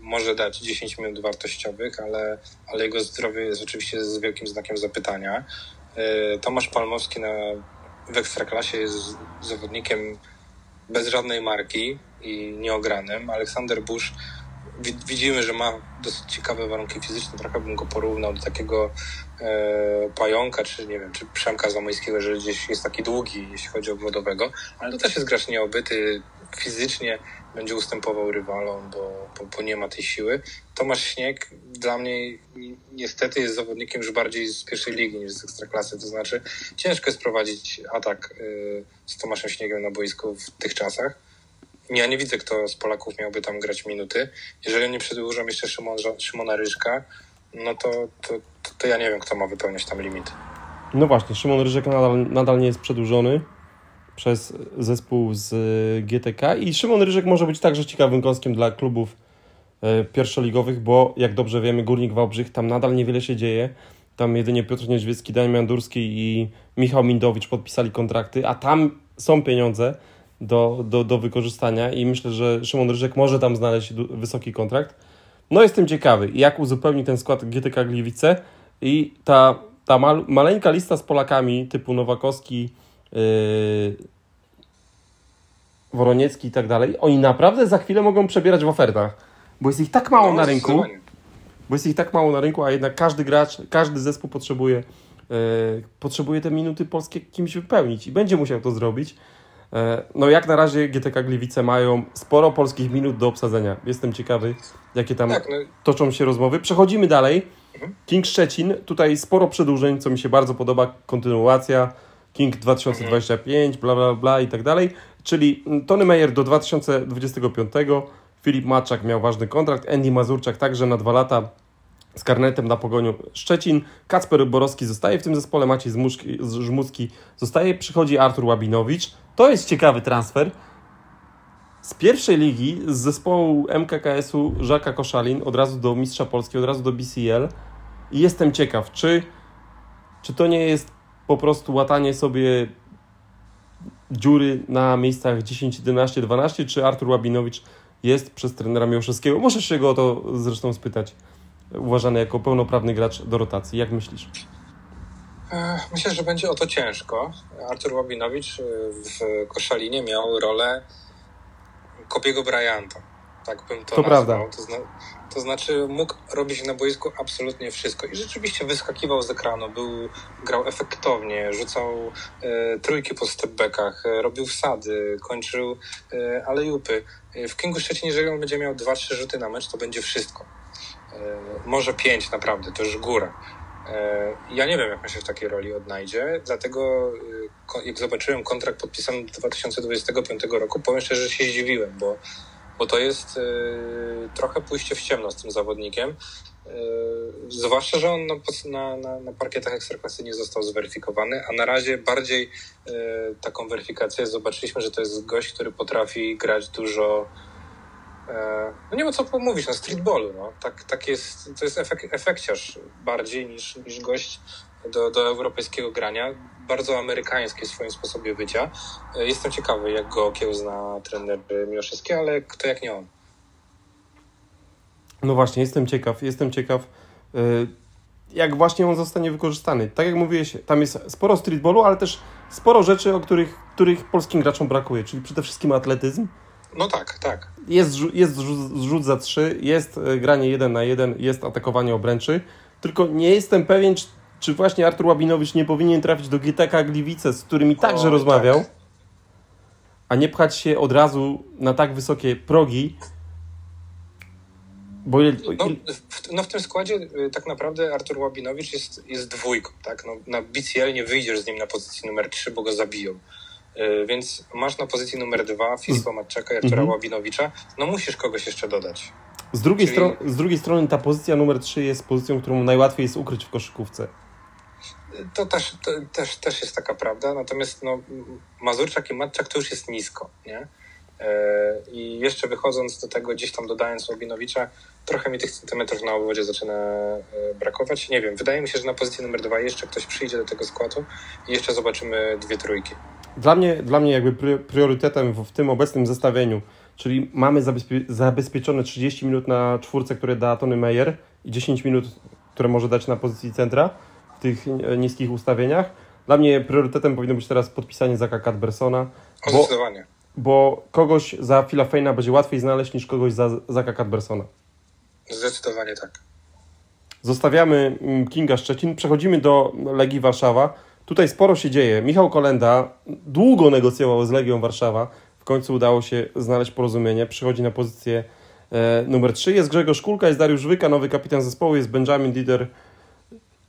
może dać 10 minut wartościowych, ale, ale jego zdrowie jest oczywiście z wielkim znakiem zapytania. Yy, Tomasz Palmowski na, w Ekstraklasie jest zawodnikiem bez żadnej marki i nieogranym. Aleksander Busz widzimy, że ma dosyć ciekawe warunki fizyczne. Trochę bym go porównał do takiego e, pająka, czy nie wiem, czy Przemka Zamojskiego, że gdzieś jest taki długi, jeśli chodzi o wodowego, ale to też jest gracz nieobyty fizycznie, będzie ustępował rywalom, bo, bo, bo, nie ma tej siły. Tomasz Śnieg dla mnie niestety jest zawodnikiem już bardziej z pierwszej ligi niż z ekstraklasy, to znaczy ciężko jest prowadzić atak e, z Tomaszem Śniegiem na boisku w tych czasach ja nie widzę, kto z Polaków miałby tam grać minuty. Jeżeli oni przedłużą jeszcze Szymon, Szymona Ryżka, no to, to, to, to, ja nie wiem, kto ma wypełniać tam limit. No właśnie, Szymon Ryżek nadal, nadal nie jest przedłużony przez zespół z GTK i Szymon Ryżek może być także ciekawym kąskiem dla klubów e, pierwszoligowych, bo jak dobrze wiemy, Górnik Wałbrzych, tam nadal niewiele się dzieje. Tam jedynie Piotr Niedźwiecki, Daniel Mandurski i Michał Mindowicz podpisali kontrakty, a tam są pieniądze do, do, do wykorzystania i myślę, że Szymon Ryżek może tam znaleźć wysoki kontrakt. No jestem ciekawy, jak uzupełni ten skład GTK Gliwice i ta, ta mal, maleńka lista z Polakami typu Nowakowski, Woroniecki i tak dalej, oni naprawdę za chwilę mogą przebierać w ofertach, bo jest ich tak mało no, na rynku, bo jest ich tak mało na rynku, a jednak każdy gracz, każdy zespół potrzebuje, yy, potrzebuje te minuty polskie kimś wypełnić i będzie musiał to zrobić. E, no jak na razie GTK Gliwice mają sporo polskich minut do obsadzenia. Jestem ciekawy, jakie tam tak, no. toczą się rozmowy. Przechodzimy dalej. Mhm. King Szczecin, tutaj sporo przedłużeń, co mi się bardzo podoba, kontynuacja. King 2025, bla bla bla i tak dalej. Czyli Tony Meyer do 2025, Filip Maczak miał ważny kontrakt, Andy Mazurczak także na dwa lata z karnetem na pogoniu Szczecin. Kacper Borowski zostaje w tym zespole, Maciej Żmucki zostaje, przychodzi Artur Łabinowicz. To jest ciekawy transfer. Z pierwszej ligi, z zespołu MKKS-u Żaka Koszalin od razu do Mistrza Polski, od razu do BCL. I jestem ciekaw, czy, czy to nie jest po prostu łatanie sobie dziury na miejscach 10, 11, 12, czy Artur Łabinowicz jest przez trenera Miłoszewskiego. Możesz się go o to zresztą spytać uważany jako pełnoprawny gracz do rotacji. Jak myślisz? E, myślę, że będzie o to ciężko. Artur Łabinowicz e, w Koszalinie miał rolę Kobiego Bryanta. Tak bym to, to prawda. To, zna, to, znaczy mógł robić na boisku absolutnie wszystko i rzeczywiście wyskakiwał z ekranu, był, grał efektownie, rzucał e, trójki po stepbackach, e, robił wsady, kończył e, alejupy. W Kingu Szczecin, jeżeli on będzie miał dwa, trzy rzuty na mecz, to będzie wszystko. E, może pięć naprawdę, to już góra. E, ja nie wiem, jak on się w takiej roli odnajdzie, dlatego e, jak zobaczyłem kontrakt podpisany do 2025 roku, powiem szczerze, że się zdziwiłem, bo bo to jest y, trochę pójście w ciemno z tym zawodnikiem. Y, zwłaszcza, że on na, na, na parkietach ekstraklasy nie został zweryfikowany, a na razie bardziej y, taką weryfikację zobaczyliśmy, że to jest gość, który potrafi grać dużo E, no nie ma co pomówić, na streetballu, no. Tak, tak jest, to jest efek, efekciarz bardziej niż, niż gość do, do europejskiego grania. Bardzo amerykański w swoim sposobie bycia. E, jestem ciekawy, jak go kiełzna trener Miłoszewski, ale kto jak nie on. No właśnie, jestem ciekaw, jestem ciekaw, e, jak właśnie on zostanie wykorzystany. Tak jak mówiłeś, tam jest sporo streetballu, ale też sporo rzeczy, o których, których polskim graczom brakuje, czyli przede wszystkim atletyzm, no tak, tak. Jest, jest zrzut za trzy, jest e, granie jeden na jeden, jest atakowanie obręczy, tylko nie jestem pewien, czy, czy właśnie Artur Łabinowicz nie powinien trafić do GTK Gliwice, z którymi także o, rozmawiał, tak. a nie pchać się od razu na tak wysokie progi, bo... No, w, no w tym składzie y, tak naprawdę Artur Łabinowicz jest, jest dwójką, tak? No, na BCL nie wyjdziesz z nim na pozycji numer 3, bo go zabiją. E, więc masz na pozycji numer dwa Filipa Matczaka i Artura mhm. Łabinowicza, no musisz kogoś jeszcze dodać. Z drugiej, Czyli... z drugiej strony ta pozycja numer 3 jest pozycją, którą najłatwiej jest ukryć w koszykówce. To też, to, też, też jest taka prawda, natomiast no, Mazurczak i Matczak to już jest nisko, nie? E, I jeszcze wychodząc do tego, gdzieś tam dodając Łabinowicza, trochę mi tych centymetrów na obwodzie zaczyna e, brakować. Nie wiem, wydaje mi się, że na pozycji numer dwa jeszcze ktoś przyjdzie do tego składu i jeszcze zobaczymy dwie trójki. Dla mnie, dla mnie jakby priorytetem w, w tym obecnym zestawieniu, czyli mamy zabezpie zabezpieczone 30 minut na czwórce, które da Tony Meyer i 10 minut, które może dać na pozycji centra w tych niskich ustawieniach. Dla mnie priorytetem powinno być teraz podpisanie Zaka Cadbersona. Bo, bo kogoś za Phila Feina będzie łatwiej znaleźć niż kogoś za Zaka Cadbersona. Zdecydowanie tak. Zostawiamy mm, Kinga Szczecin, przechodzimy do Legii Warszawa. Tutaj sporo się dzieje. Michał Kolenda długo negocjował z Legią Warszawa. W końcu udało się znaleźć porozumienie. Przychodzi na pozycję e, numer 3. Jest Grzegorz Kulka, jest Dariusz Wyka, nowy kapitan zespołu, jest Benjamin Didier,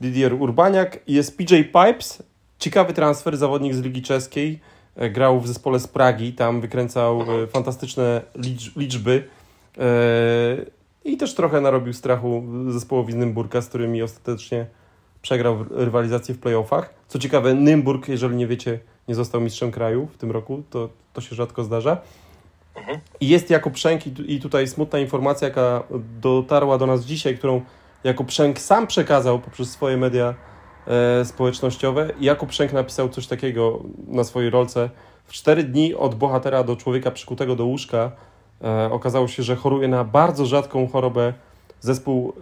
Didier Urbaniak, jest PJ Pipes, ciekawy transfer, zawodnik z Ligi Czeskiej. E, grał w zespole z Pragi, tam wykręcał e, fantastyczne liczby. E, I też trochę narobił strachu zespołowi z Nymburka, z którymi ostatecznie przegrał rywalizację w playoffach. Co ciekawe, Nymburk, jeżeli nie wiecie, nie został mistrzem kraju w tym roku, to, to się rzadko zdarza. Mhm. I jest Jakub Przęk i tutaj smutna informacja, jaka dotarła do nas dzisiaj, którą Jakub Przęk sam przekazał poprzez swoje media e, społecznościowe. Jakub Przęk napisał coś takiego na swojej rolce. W cztery dni od bohatera do człowieka przykutego do łóżka e, okazało się, że choruje na bardzo rzadką chorobę zespół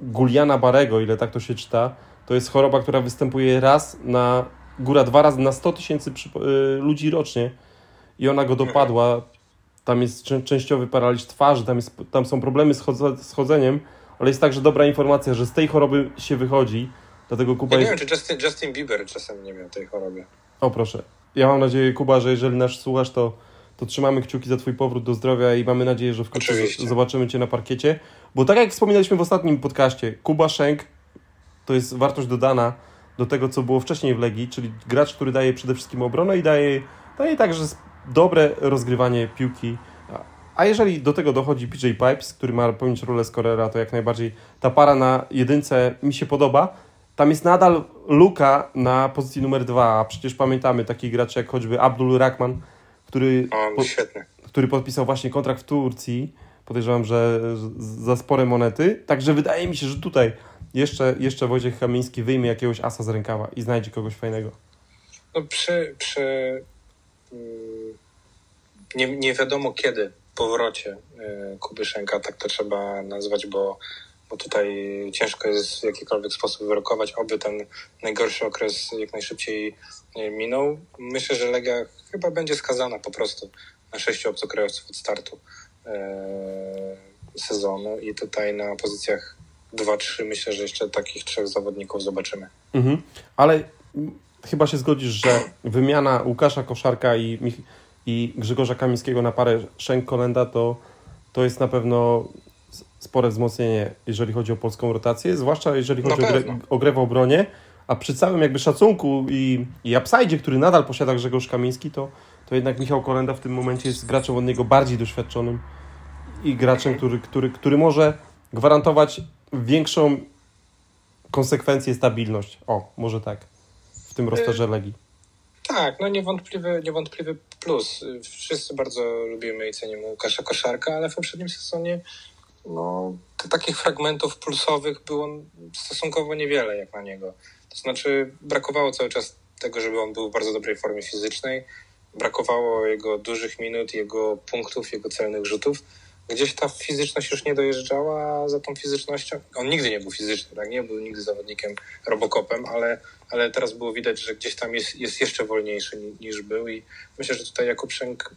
Guliana Barego, ile tak to się czyta. To jest choroba, która występuje raz na, góra dwa razy na 100 tysięcy y, ludzi rocznie i ona go dopadła. Tam jest częściowy paraliż twarzy, tam, jest, tam są problemy z, z chodzeniem, ale jest także dobra informacja, że z tej choroby się wychodzi. Dlatego Kuba ja nie jest... wiem, czy Justin, Justin Bieber czasem nie miał tej choroby. O proszę. Ja mam nadzieję, Kuba, że jeżeli nas słuchasz, to, to trzymamy kciuki za Twój powrót do zdrowia i mamy nadzieję, że w końcu zobaczymy Cię na parkiecie. Bo tak jak wspominaliśmy w ostatnim podcaście, Kuba Szenk to jest wartość dodana do tego, co było wcześniej w Legii, czyli gracz, który daje przede wszystkim obronę i daje, daje także dobre rozgrywanie piłki. A jeżeli do tego dochodzi PJ Pipes, który ma pełnić rolę skorera, to jak najbardziej ta para na jedynce mi się podoba. Tam jest nadal luka na pozycji numer dwa, a przecież pamiętamy takich graczy jak choćby Abdul Rahman, który, o, który podpisał właśnie kontrakt w Turcji. Podejrzewam, że za spore monety. Także wydaje mi się, że tutaj jeszcze, jeszcze Wojciech Kamiński wyjmie jakiegoś asa z rękawa i znajdzie kogoś fajnego. No przy, przy mm, nie, nie wiadomo kiedy powrocie y, Kuby Szenka, tak to trzeba nazwać, bo, bo tutaj ciężko jest w jakikolwiek sposób wyrokować, oby ten najgorszy okres jak najszybciej y, minął. Myślę, że Legia chyba będzie skazana po prostu na sześciu obcokrajowców od startu y, sezonu i tutaj na pozycjach dwa, trzy, myślę, że jeszcze takich trzech zawodników zobaczymy. Mhm. Ale chyba się zgodzisz, że wymiana Łukasza Koszarka i, i Grzegorza Kamińskiego na parę Szenk-Kolenda to, to jest na pewno spore wzmocnienie, jeżeli chodzi o polską rotację, zwłaszcza jeżeli chodzi o grę, o grę w obronie, a przy całym jakby szacunku i, i upside, który nadal posiada Grzegorz Kamiński, to, to jednak Michał Kolenda w tym momencie jest graczem od niego bardziej doświadczonym i graczem, który, który, który może gwarantować większą konsekwencję, stabilność. O, może tak. W tym rozterze Legii. Tak, no niewątpliwy, niewątpliwy plus. Wszyscy bardzo lubimy i cenimy Łukasza Koszarka, ale w poprzednim sezonie no, takich fragmentów pulsowych było stosunkowo niewiele jak na niego. To znaczy brakowało cały czas tego, żeby on był w bardzo dobrej formie fizycznej. Brakowało jego dużych minut, jego punktów, jego celnych rzutów. Gdzieś ta fizyczność już nie dojeżdżała, za tą fizycznością. On nigdy nie był fizyczny, tak? Nie był nigdy zawodnikiem robokopem, ale, ale teraz było widać, że gdzieś tam jest, jest jeszcze wolniejszy niż był i myślę, że tutaj Jakub Szynk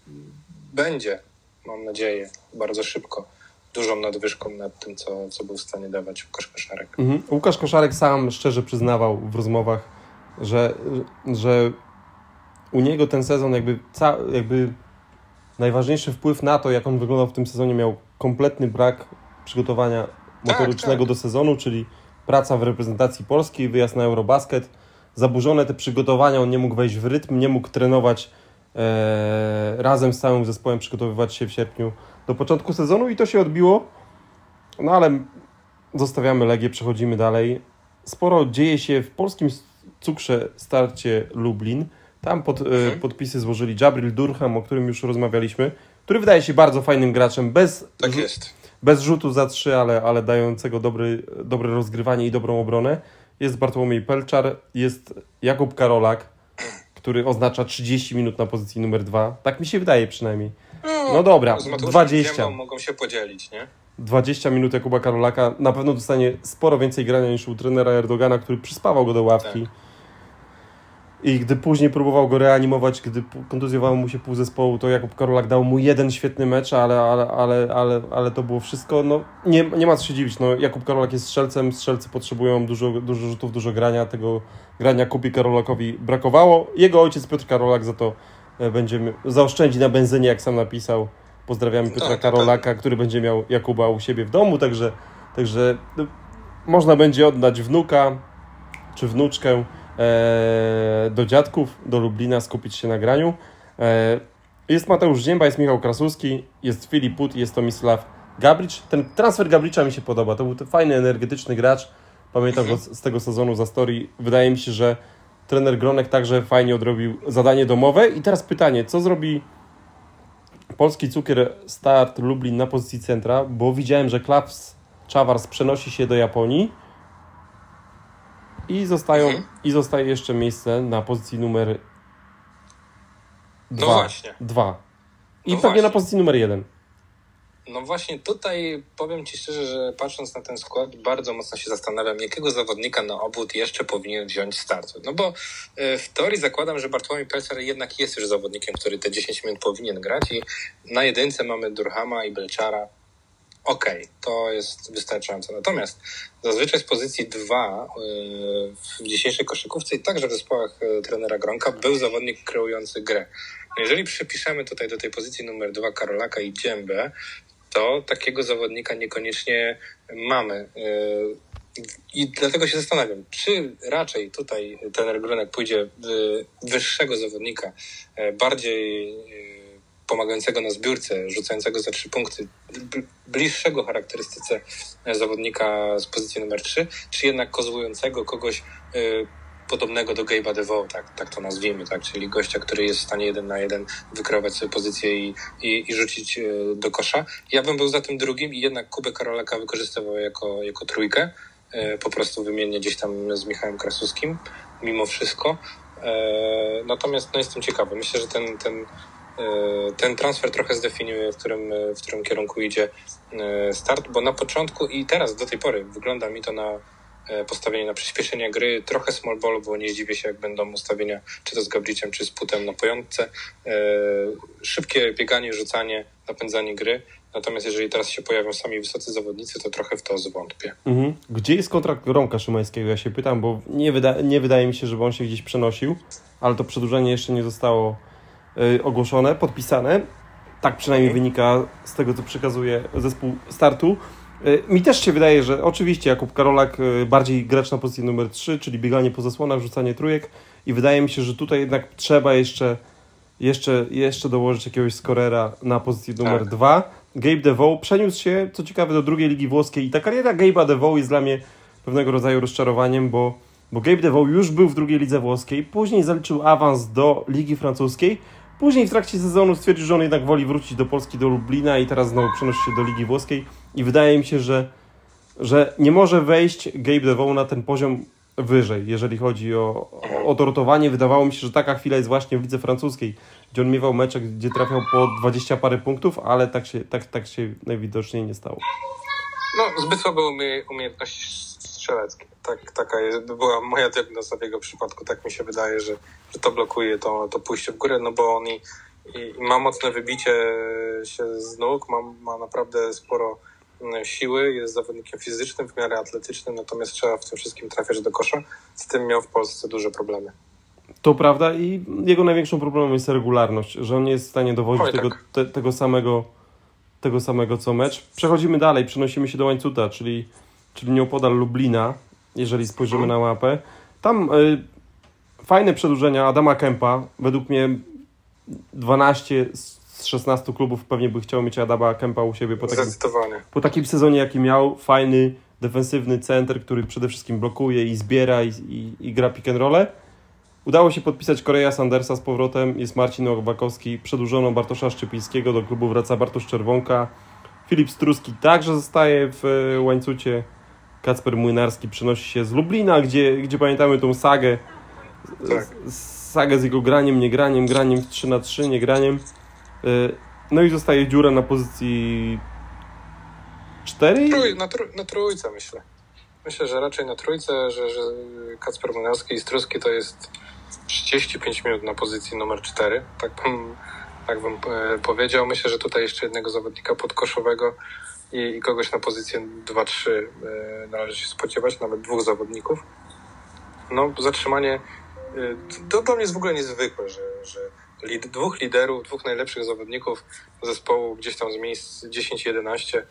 będzie, mam nadzieję, bardzo szybko dużą nadwyżką nad tym, co, co był w stanie dawać Łukasz Koszarek. Mhm. Łukasz Koszarek sam szczerze przyznawał w rozmowach, że, że u niego ten sezon jakby, ca, jakby najważniejszy wpływ na to, jak on wyglądał w tym sezonie, miał kompletny brak przygotowania tak, motorycznego tak, tak. do sezonu, czyli praca w reprezentacji polskiej, wyjazd na Eurobasket, zaburzone te przygotowania, on nie mógł wejść w rytm, nie mógł trenować e, razem z całym zespołem, przygotowywać się w sierpniu do początku sezonu i to się odbiło, no ale zostawiamy Legię, przechodzimy dalej. Sporo dzieje się w polskim cukrze starcie Lublin. Tam pod, e, mhm. podpisy złożyli Jabril Durham, o którym już rozmawialiśmy, który wydaje się bardzo fajnym graczem, bez, tak jest. bez rzutu za trzy, ale, ale dającego dobry, dobre rozgrywanie i dobrą obronę. Jest Bartłomiej Pelczar, jest Jakub Karolak, który oznacza 30 minut na pozycji numer dwa. Tak mi się wydaje przynajmniej. No, no dobra, 20. mogą się podzielić, nie? 20 minut Jakuba Karolaka na pewno dostanie sporo więcej grania niż u trenera Erdogana, który przyspawał go do ławki. Tak. I gdy później próbował go reanimować, gdy kontuzjowało mu się pół zespołu, to Jakub Karolak dał mu jeden świetny mecz, ale, ale, ale, ale, ale to było wszystko. No, nie, nie ma co się dziwić. No, Jakub Karolak jest strzelcem, strzelcy potrzebują dużo, dużo rzutów, dużo grania. Tego grania Kubi Karolakowi brakowało. Jego ojciec Piotr Karolak za to e, będzie zaoszczędzi na benzynie, jak sam napisał. Pozdrawiamy Piotra tak, Karolaka, tak. który będzie miał Jakuba u siebie w domu, także, także no, można będzie oddać wnuka czy wnuczkę do dziadków, do Lublina, skupić się na graniu. E, jest Mateusz Zięba, jest Michał Krasuski, jest Filip Put, jest Tomisław Gabricz. Ten transfer Gabricza mi się podoba. To był fajny, energetyczny gracz. Pamiętam go z tego sezonu za story. Wydaje mi się, że trener Gronek także fajnie odrobił zadanie domowe. I teraz pytanie, co zrobi polski cukier Start Lublin na pozycji centra, bo widziałem, że Klaps Czawars przenosi się do Japonii i, zostają, mhm. I zostaje jeszcze miejsce na pozycji numer dwa. No właśnie. Dwa. I no pewnie właśnie. na pozycji numer jeden. No właśnie tutaj powiem Ci szczerze, że patrząc na ten skład, bardzo mocno się zastanawiam, jakiego zawodnika na obwód jeszcze powinien wziąć start. No bo e, w teorii zakładam, że Bartłomiej Pelcer jednak jest już zawodnikiem, który te 10 minut powinien grać i na jedynce mamy Durhama i Belczara okay, to jest wystarczające. Natomiast zazwyczaj z pozycji 2 y, w dzisiejszej koszykówce i także w zespołach y, trenera Gronka był zawodnik kreujący grę. Jeżeli przypiszemy tutaj do tej pozycji numer 2 Karolaka i Dziębę, to takiego zawodnika niekoniecznie mamy. Y, I dlatego się zastanawiam, czy raczej tutaj trener Gronek pójdzie wyższego zawodnika, bardziej pomagającego na zbiórce, rzucającego za trzy punkty, bliższego charakterystyce zawodnika z pozycji numer 3, czy jednak kozłującego kogoś y, podobnego do Gabe'a DeVoe, tak, tak to nazwijmy, tak, czyli gościa, który jest w stanie jeden na jeden wykreować sobie pozycję i, i, i rzucić y, do kosza. Ja bym był za tym drugim i jednak Kubę Karolaka wykorzystywał jako, jako trójkę, po prostu wymiennie gdzieś tam z Michałem Krasuskim, mimo wszystko. Natomiast no, jestem ciekawy. Myślę, że ten, ten E, ten transfer trochę zdefiniuje, w którym, w którym kierunku idzie e, start, bo na początku i teraz do tej pory wygląda mi to na e, postawienie na przyspieszenie gry, trochę small ball, bo nie zdziwię się, jak będą ustawienia czy to z Gabriciem, czy z Putem na pojątce. Szybkie bieganie, rzucanie, napędzanie gry. Natomiast jeżeli teraz się pojawią sami wysocy zawodnicy, to trochę w to zwątpię. Mhm. Gdzie jest kontrakt Romka Szymańskiego? Ja się pytam, bo nie, wyda nie wydaje mi się, żeby on się gdzieś przenosił, ale to przedłużenie jeszcze nie zostało ogłoszone, podpisane. Tak przynajmniej wynika z tego, co przekazuje zespół startu. Y, mi też się wydaje, że oczywiście Jakub Karolak y, bardziej gracz na pozycji numer 3, czyli bieganie po zasłonach, rzucanie trójek i wydaje mi się, że tutaj jednak trzeba jeszcze, jeszcze, jeszcze dołożyć jakiegoś skorera na pozycji numer tak. 2. Gabe DeVoe przeniósł się, co ciekawe, do drugiej ligi włoskiej i ta kariera Gabe'a DeVoe jest dla mnie pewnego rodzaju rozczarowaniem, bo, bo Gabe DeVoe już był w drugiej lidze włoskiej, później zaliczył awans do ligi francuskiej, później w trakcie sezonu stwierdził, że on jednak woli wrócić do Polski, do Lublina i teraz znowu przenosi się do ligi włoskiej i wydaje mi się, że, że nie może wejść Gabe DeVoe na ten poziom wyżej, jeżeli chodzi o, o, o to rotowanie. Wydawało mi się, że taka chwila jest właśnie w lidze francuskiej, gdzie on miewał mecze, gdzie trafiał po 20 parę punktów, ale tak się, tak, tak się najwidoczniej nie stało. No, zbyt słabe umie, umiejętności strzeleckie. Tak, taka jest, była moja diagnoza w jego przypadku. Tak mi się wydaje, że, że to blokuje to, to pójście w górę, no bo on i, i ma mocne wybicie się z nóg, ma, ma naprawdę sporo mm, siły, jest zawodnikiem fizycznym, w miarę atletycznym, natomiast trzeba w tym wszystkim trafiać do kosza. Z tym miał w Polsce duże problemy. To prawda i jego największą problemem jest regularność, że on nie jest w stanie dowodzić Oj, tego, tak. te, tego, samego, tego samego co mecz. Przechodzimy dalej, przenosimy się do łańcuta, czyli, czyli nieopodal Lublina, jeżeli spojrzymy na mapę. Tam y, fajne przedłużenia Adama Kempa, według mnie 12 z 16 klubów pewnie by chciał mieć Adama Kempa u siebie po takim, po takim sezonie, jaki miał. Fajny, defensywny center, który przede wszystkim blokuje i zbiera i, i, i gra pick and roll. Udało się podpisać Korea Sandersa z powrotem, jest Marcin Nowakowski, przedłużono Bartosza Szczypińskiego, do klubu wraca Bartosz Czerwonka, Filip Struski także zostaje w e, łańcucie, Kacper Młynarski przenosi się z Lublina, gdzie, gdzie pamiętamy tą sagę, tak. sagę z jego graniem, nie graniem, graniem 3 na 3 nie graniem. E, no i zostaje dziura na pozycji 4? Trój, na, trój, na trójce myślę. Myślę, że raczej na trójce, że, że Kacper Młynarski i Struski to jest 35 minut na pozycji numer 4, tak bym, tak bym e, powiedział. Myślę, że tutaj jeszcze jednego zawodnika podkoszowego i, kogoś na pozycję 2-3 e, należy się spodziewać, nawet dwóch zawodników. No, zatrzymanie e, to dla mnie jest w ogóle niezwykłe, że, że lid, dwóch liderów, dwóch najlepszych zawodników zespołu gdzieś tam z miejsc 10-11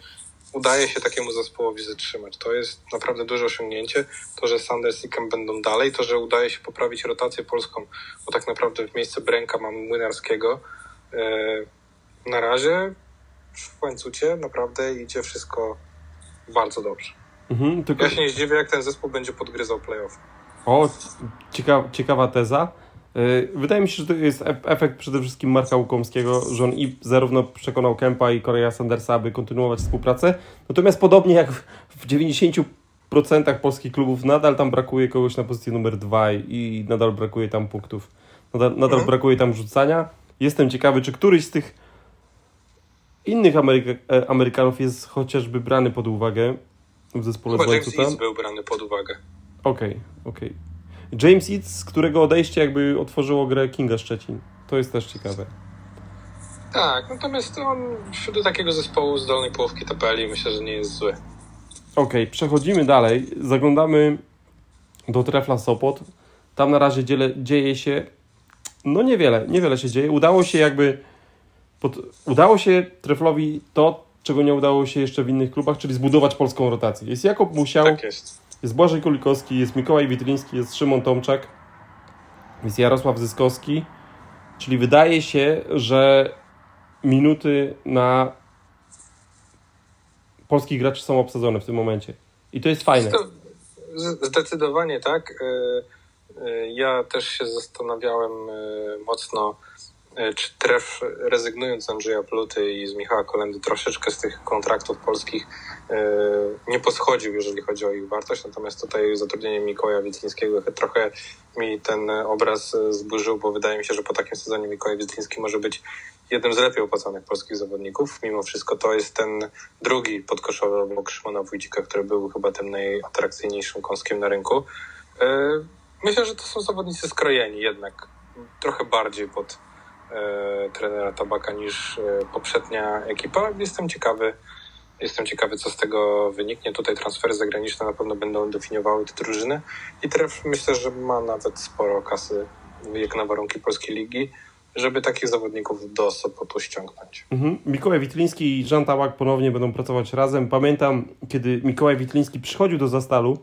udaje się takiemu zespołowi zatrzymać. To jest naprawdę duże osiągnięcie. To, że Sanders i Kemp będą dalej, to, że udaje się poprawić rotację polską, bo tak naprawdę w miejsce Bręka mamy Młynarskiego. E, na razie w łańcucie naprawdę idzie wszystko bardzo dobrze. Mhm, tylko... Ja się nie zdziwię, jak ten zespół będzie podgryzał playoff. O, ciekawa, ciekawa teza. Y, wydaje mi się, że to jest efekt przede wszystkim Marka Łukomskiego, że on i zarówno przekonał Kempa i Korea Sandersa, aby kontynuować współpracę. Natomiast podobnie jak w 90% polskich klubów, nadal tam brakuje kogoś na pozycji numer dwa i nadal brakuje tam punktów. Nadal, nadal mhm. brakuje tam rzucania. Jestem ciekawy, czy któryś z tych innych Ameryka e, Amerykanów jest chociażby brany pod uwagę w zespole Chyba James East był brany pod uwagę. Okej, okay, okej. Okay. James Eads, z którego odejście jakby otworzyło grę Kinga Szczecin. To jest też ciekawe. Tak, natomiast on do takiego zespołu z dolnej połówki tabeli myślę, że nie jest zły. Okej, okay, przechodzimy dalej. Zaglądamy do Trefla Sopot. Tam na razie dziele, dzieje się no niewiele, niewiele się dzieje. Udało się jakby pod, udało się Treflowi to, czego nie udało się jeszcze w innych klubach, czyli zbudować polską rotację. Jest Jakub Musiał, tak jest. Jest Błażej Kulikowski, jest Mikołaj Witryński, jest Szymon Tomczak, jest Jarosław Zyskowski. Czyli wydaje się, że minuty na polskich graczy są obsadzone w tym momencie. I to jest fajne. Zdecydowanie tak. E, e, ja też się zastanawiałem e, mocno czy Tref rezygnując z Andrzeja Pluty i z Michała Kolendy troszeczkę z tych kontraktów polskich e, nie poschodził, jeżeli chodzi o ich wartość, natomiast tutaj zatrudnienie Mikołaja Witlińskiego trochę mi ten obraz zburzył, bo wydaje mi się, że po takim sezonie Mikołaj Witliński może być jednym z lepiej opłacanych polskich zawodników. Mimo wszystko to jest ten drugi podkoszowy obok Szymona Wójcika, który był chyba tym najatrakcyjniejszym kąskiem na rynku. E, myślę, że to są zawodnicy skrojeni jednak trochę bardziej pod E, trenera Tabaka niż e, poprzednia ekipa. Jestem ciekawy, jestem ciekawy, co z tego wyniknie. Tutaj transfery zagraniczne na pewno będą definiowały te drużyny i Tref myślę, że ma nawet sporo kasy, jak na warunki polskiej ligi, żeby takich zawodników do Sopotu ściągnąć. Mhm. Mikołaj Witliński i Jean ponownie będą pracować razem. Pamiętam, kiedy Mikołaj Witliński przychodził do Zastalu,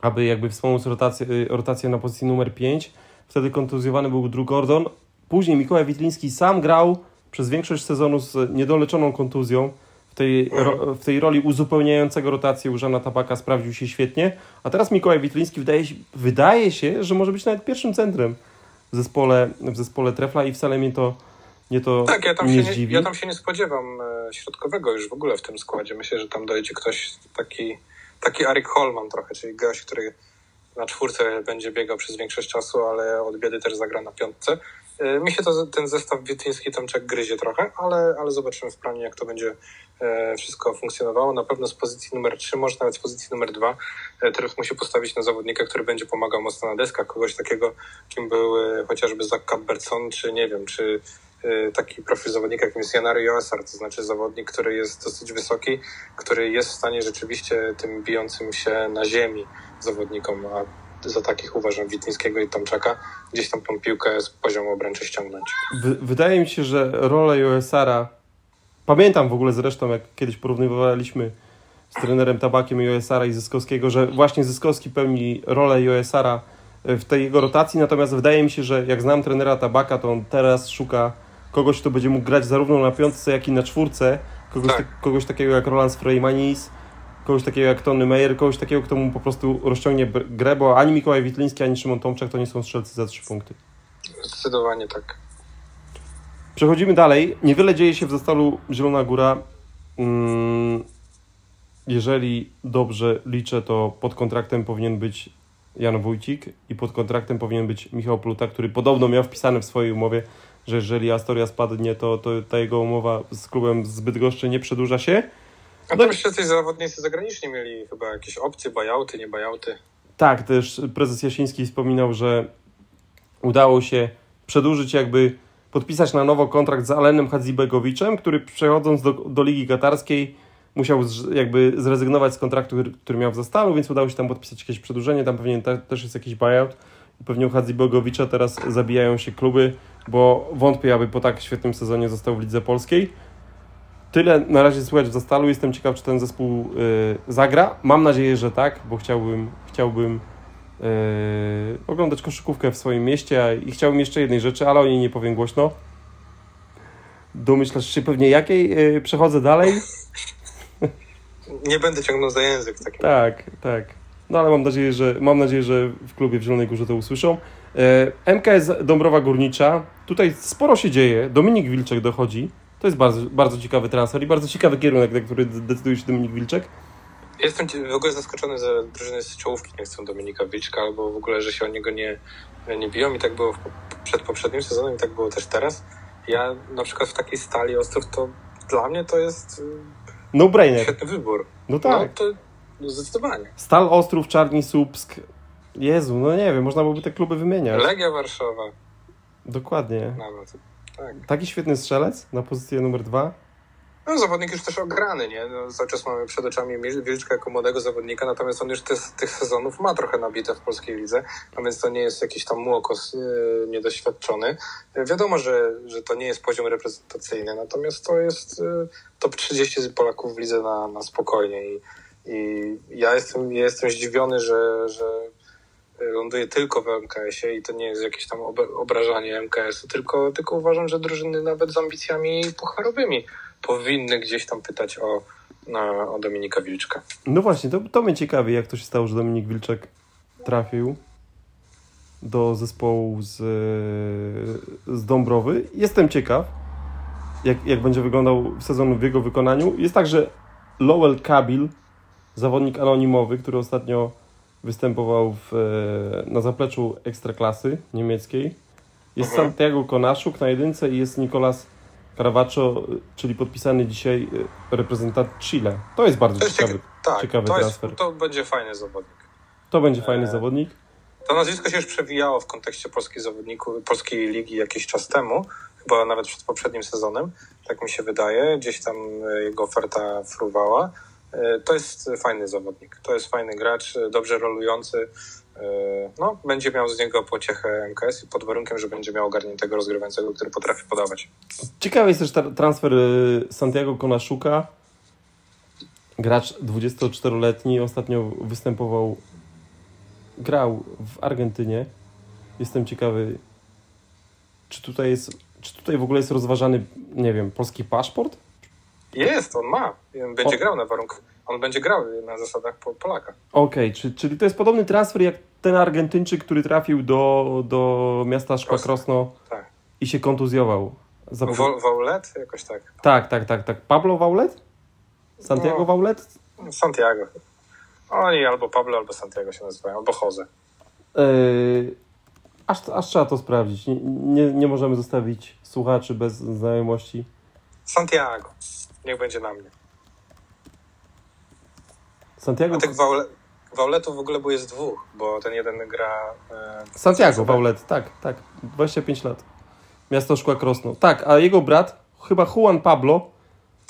aby jakby wspomóc rotację, rotację na pozycji numer 5, wtedy kontuzjowany był Drew Gordon, Później Mikołaj Witliński sam grał przez większość sezonu z niedoleczoną kontuzją. W tej, ro, w tej roli uzupełniającego rotację u Żana Tabaka sprawdził się świetnie. A teraz Mikołaj Witliński wydaje się, wydaje się, że może być nawet pierwszym centrem w zespole, w zespole Trefla i wcale mnie to nie to Tak, ja tam, nie się nie, ja tam się nie spodziewam e, środkowego już w ogóle w tym składzie. Myślę, że tam dojdzie ktoś taki, taki Arik Holman trochę, czyli gość, który na czwórce będzie biegał przez większość czasu, ale od biedy też zagra na piątce. E, Mi się to, ten zestaw wietyński Tomczak gryzie trochę, ale, ale zobaczymy w planie, jak to będzie e, wszystko funkcjonowało. Na pewno z pozycji numer 3, może nawet z pozycji numer 2, teraz musi postawić na zawodnika, który będzie pomagał mocno na deskach, kogoś takiego, kim był e, chociażby Zach Cambertson, czy nie wiem, czy e, taki profil zawodnika, jakim jest Janary Joesar, to znaczy zawodnik, który jest dosyć wysoki, który jest w stanie rzeczywiście tym bijącym się na ziemi zawodnikom, a za takich uważam Witlińskiego i Tomczaka, gdzieś tam tą piłkę z poziomu obręczy ściągnąć. Wy- Wydaje mi się, że rolę Joesara. Pamiętam w ogóle zresztą, jak kiedyś porównywaliśmy z trenerem Tabakiem Joesara i Zyskowskiego, że właśnie Zyskowski pełni rolę Joesara w tej jego rotacji, natomiast wydaje mi się, że jak znam trenera Tabaka, to on teraz szuka kogoś, kto będzie mógł grać zarówno na piątce, jak i na czwórce, kogoś, Tak. tak. kogoś takiego jak Roland Freymanis, kogoś takiego jak Tony Meyer, kogoś takiego, kto mu po prostu rozciągnie grę, bo ani Mikołaj Witliński, ani Szymon Tomczak to nie są strzelcy za trzy punkty. Zdecydowanie tak. Przechodzimy dalej. Niewiele dzieje się w Zastalu Zielona Góra. Mm, Jeżeli dobrze liczę, to pod kontraktem powinien być Jan Wójcik i pod kontraktem powinien być Michał Pluta, który podobno miał wpisane w swojej umowie, że jeżeli Astoria spadnie, to, to ta jego umowa z klubem z Bydgoszczy nie przedłuża się. A tam jeszcze coś zawodnicy zagraniczni mieli chyba jakieś opcje, buyouty, nie buyouty. Tak, też prezes Jasiński wspominał, że udało się przedłużyć jakby podpisać na nowo kontrakt z Alenem Hadzibegowiczem, który przechodząc do, do Ligi Katarskiej musiał z, jakby zrezygnować z kontraktu, który- miał w Zastalu, więc udało się tam podpisać jakieś przedłużenie, tam pewnie te, też jest jakiś buyout. I pewnie u Hadzibegowicza teraz zabijają się kluby, bo wątpię, aby po tak świetnym sezonie został w Lidze Polskiej. Tyle na razie słychać w Zastalu. Jestem ciekaw, czy ten zespół y, zagra. Mam nadzieję, że tak, bo chciałbym, chciałbym y, oglądać koszykówkę w swoim mieście i chciałbym jeszcze jednej rzeczy, ale o niej nie powiem głośno. Domyślasz się pewnie jakiej? Y, przechodzę dalej. Nie będę ciągnął za język takim Tak, tak. No ale mam nadzieję, że mam nadzieję, że w klubie w Zielonej Górze to usłyszą. MKS Dąbrowa Górnicza. Tutaj sporo się dzieje. Dominik Wilczek dochodzi. To jest bardzo, bardzo ciekawy transfer i bardzo ciekawy kierunek, na który decyduje się Dominik Wilczek. Jestem w ogóle zaskoczony, że drużyny z czołówki nie chcą Dominika Wilczka, albo w ogóle, że się o niego nie, nie biją i tak było przed poprzednim sezonem i tak było też teraz. Ja na przykład w takiej stali Ostrów to dla mnie to jest y, No-brainer. świetny wybór. No tak. No to no zdecydowanie. Stal Ostrów, Czarni Słupsk. Jezu, no nie wiem, można byłoby te kluby wymieniać. Legia Warszawa Dokładnie. nawet. Tak. Taki świetny strzelec na pozycję numer dwa. No, zawodnik już też ograny, nie? No, cały czas mamy przed oczami Wilczka jako młodego zawodnika, natomiast on już te, tych sezonów ma trochę nabite w polskiej lidze, a więc to nie jest jakiś tam młokos e, niedoświadczony. E, wiadomo, że, że to nie jest poziom reprezentacyjny, natomiast to jest e, top 30 Polaków w lidze na, na spokojnie i, i ja jestem, ja jestem zdziwiony, że, że ląduje tylko w MKS-ie i to nie jest jakieś tam ob- obrażanie MKS-u, tylko, tylko uważam, że drużyny nawet z ambicjami pucharowymi powinny gdzieś tam pytać o, o Dominika Wilczka. No właśnie, to, to mnie ciekawi, jak to się stało, że Dominik Wilczek trafił do zespołu z, z Dąbrowy. Jestem ciekaw, jak, jak będzie wyglądał sezon w jego wykonaniu. Jest także Lowell Kabil, zawodnik anonimowy, który ostatnio występował w, e, na zapleczu Ekstraklasy niemieckiej. Jest Mhm. Santiago Konaszuk na jedynce i jest Nicolas Caravaggio, czyli podpisany dzisiaj e, reprezentant Chile. To jest bardzo To jest ciekawy. tak, ciekawy to, jest, transfer. to będzie fajny zawodnik. To będzie fajny Eee. zawodnik. To nazwisko się już przewijało w kontekście polskiej zawodników, polskiej ligi jakiś czas temu, chyba nawet przed poprzednim sezonem, tak mi się wydaje. Gdzieś tam e, jego oferta fruwała. E, To jest fajny zawodnik, to jest fajny gracz, e, dobrze rolujący. E, No, będzie miał z niego pociechę MKS pod warunkiem, że będzie miał ogarniętego rozgrywającego, który potrafi podawać. Ciekawy jest też tra- transfer Santiago Konaszuka. Gracz 24-letni, ostatnio występował, grał w Argentynie. Jestem ciekawy, czy tutaj jest czy tutaj w ogóle jest rozważany, nie wiem, polski paszport? Jest, on ma. Będzie o. grał na warunkach. On będzie grał na zasadach Polaka. Okej, okay, czyli to jest podobny transfer jak ten Argentyńczyk, który trafił do, do miasta Szkła Krosno tak. i się kontuzjował. Waulet? Jakoś tak. Tak, tak, tak, tak. Pablo Waulet? Santiago no, Waulet? Santiago. Oni albo Pablo, albo Santiago się nazywają, albo Jose. Yy, aż, aż trzeba to sprawdzić. Nie, nie, nie możemy zostawić słuchaczy bez znajomości. Santiago. Niech będzie na mnie. Santiago? A tych Waule, Wauletów w ogóle było jest dwóch, bo ten jeden gra... E, Santiago Waulet, tak, tak. 25 lat. Miasto Szkła Krosno. Tak, a jego brat, chyba Juan Pablo,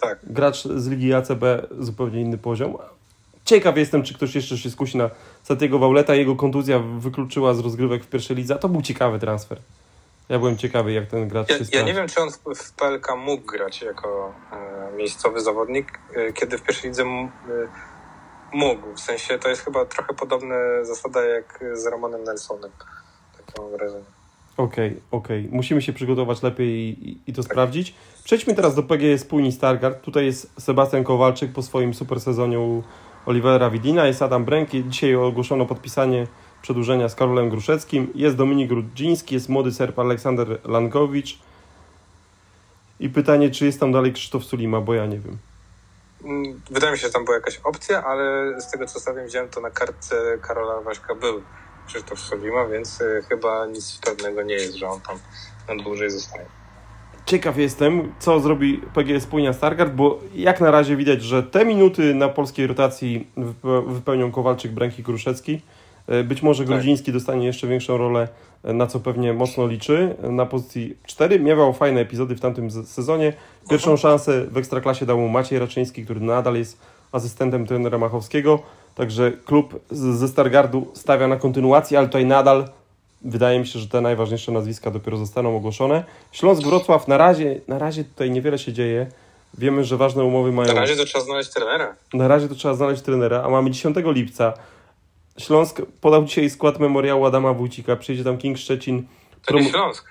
tak. gracz z Ligi ACB, zupełnie inny poziom. Ciekaw jestem, czy ktoś jeszcze się skusi na Santiago Wauleta. Jego kontuzja wykluczyła z rozgrywek w pierwszej lidze. To był ciekawy transfer. Ja byłem ciekawy, jak ten gracz ja, się Ja nie wiem, czy on w, PLK mógł grać jako e, miejscowy zawodnik, e, kiedy w pierwszej lidze m, e, mógł. W sensie to jest chyba trochę podobna zasada jak z Romanem Nelsonem. Takie mam wrażenie. Okej, okay, okej. Okay. Musimy się przygotować lepiej i, i to tak. sprawdzić. Przejdźmy teraz do PGE Spójni Stargard. Tutaj jest Sebastian Kowalczyk po swoim super sezonie u Olivera Widina, jest Adam Bręki. Dzisiaj ogłoszono podpisanie przedłużenia z Karolem Gruszeckim. Jest Dominik Rudziński, jest młody Serb Aleksander Lankowicz. I pytanie, czy jest tam dalej Krzysztof Sulima, bo ja nie wiem. Mm, wydaje mi się, że tam była jakaś opcja, ale z tego co sobie widziałem, to na kartce Karola Waśka był Krzysztof Sulima, więc y, chyba nic pewnego nie jest, że on tam na dłużej zostaje. Ciekaw jestem, co zrobi PGS Płynia Stargard, bo jak na razie widać, że te minuty na polskiej rotacji wypełnią Kowalczyk, Bręki, Kruszecki. E, być może tak. Grudziński tak. dostanie jeszcze większą rolę, e, na co pewnie mocno liczy. Na pozycji 4 miewał fajne epizody w tamtym sezonie. Pierwszą szansę w Ekstraklasie dał mu Maciej Raczyński, który nadal jest asystentem trenera Machowskiego. Także klub ze Stargardu stawia na kontynuację, ale tutaj nadal wydaje mi się, że te najważniejsze nazwiska dopiero zostaną ogłoszone. Śląsk Wrocław na razie, na razie tutaj niewiele się dzieje. Wiemy, że ważne umowy mają. Na razie to trzeba znaleźć trenera. Na razie to trzeba znaleźć trenera, a mamy 10 lipca. Śląsk podał dzisiaj skład memoriału Adama Wójcika. Przyjedzie tam King Szczecin. To nie Śląsk.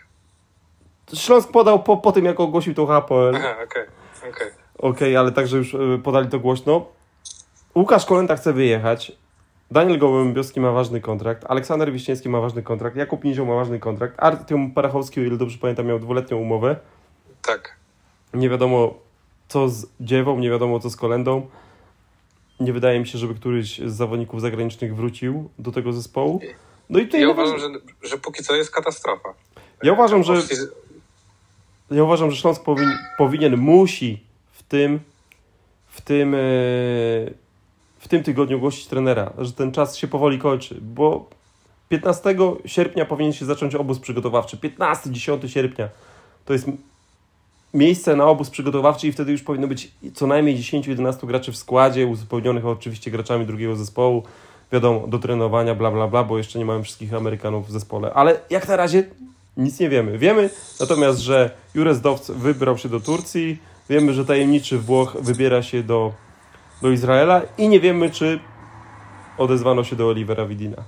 Śląsk podał po, po tym, jak ogłosił to HPL. Aha, okej. Okay. Okej, okay. okay, ale także już e, podali to głośno. Łukasz Kolenda chce wyjechać. Daniel Gołębioski ma ważny kontrakt, Aleksander Wiśniewski ma ważny kontrakt, Jakub Nizioł ma ważny kontrakt, Artyom Parachowski, o ile dobrze pamiętam, miał dwuletnią umowę. Tak. Nie wiadomo co z Dziewą, nie wiadomo co z Kolendą. Nie wydaje mi się, żeby któryś z zawodników zagranicznych wrócił do tego zespołu. No i tutaj ja uważam, że, że póki co jest katastrofa. Ja uważam, że ja uważam, że Śląsk powin, powinien, musi w tym w tym yy, w tym tygodniu ogłosić trenera, że ten czas się powoli kończy, bo 15 sierpnia powinien się zacząć obóz przygotowawczy. 15-10 sierpnia to jest miejsce na obóz przygotowawczy i wtedy już powinno być co najmniej 10-11 graczy w składzie, uzupełnionych oczywiście graczami drugiego zespołu, wiadomo, do trenowania, bla, bla, bla, bo jeszcze nie mamy wszystkich Amerykanów w zespole. Ale jak na razie nic nie wiemy. Wiemy natomiast, że Jurez Dowc wybrał się do Turcji, wiemy, że tajemniczy Włoch wybiera się do do Izraela i nie wiemy, czy odezwano się do Olivera Widina.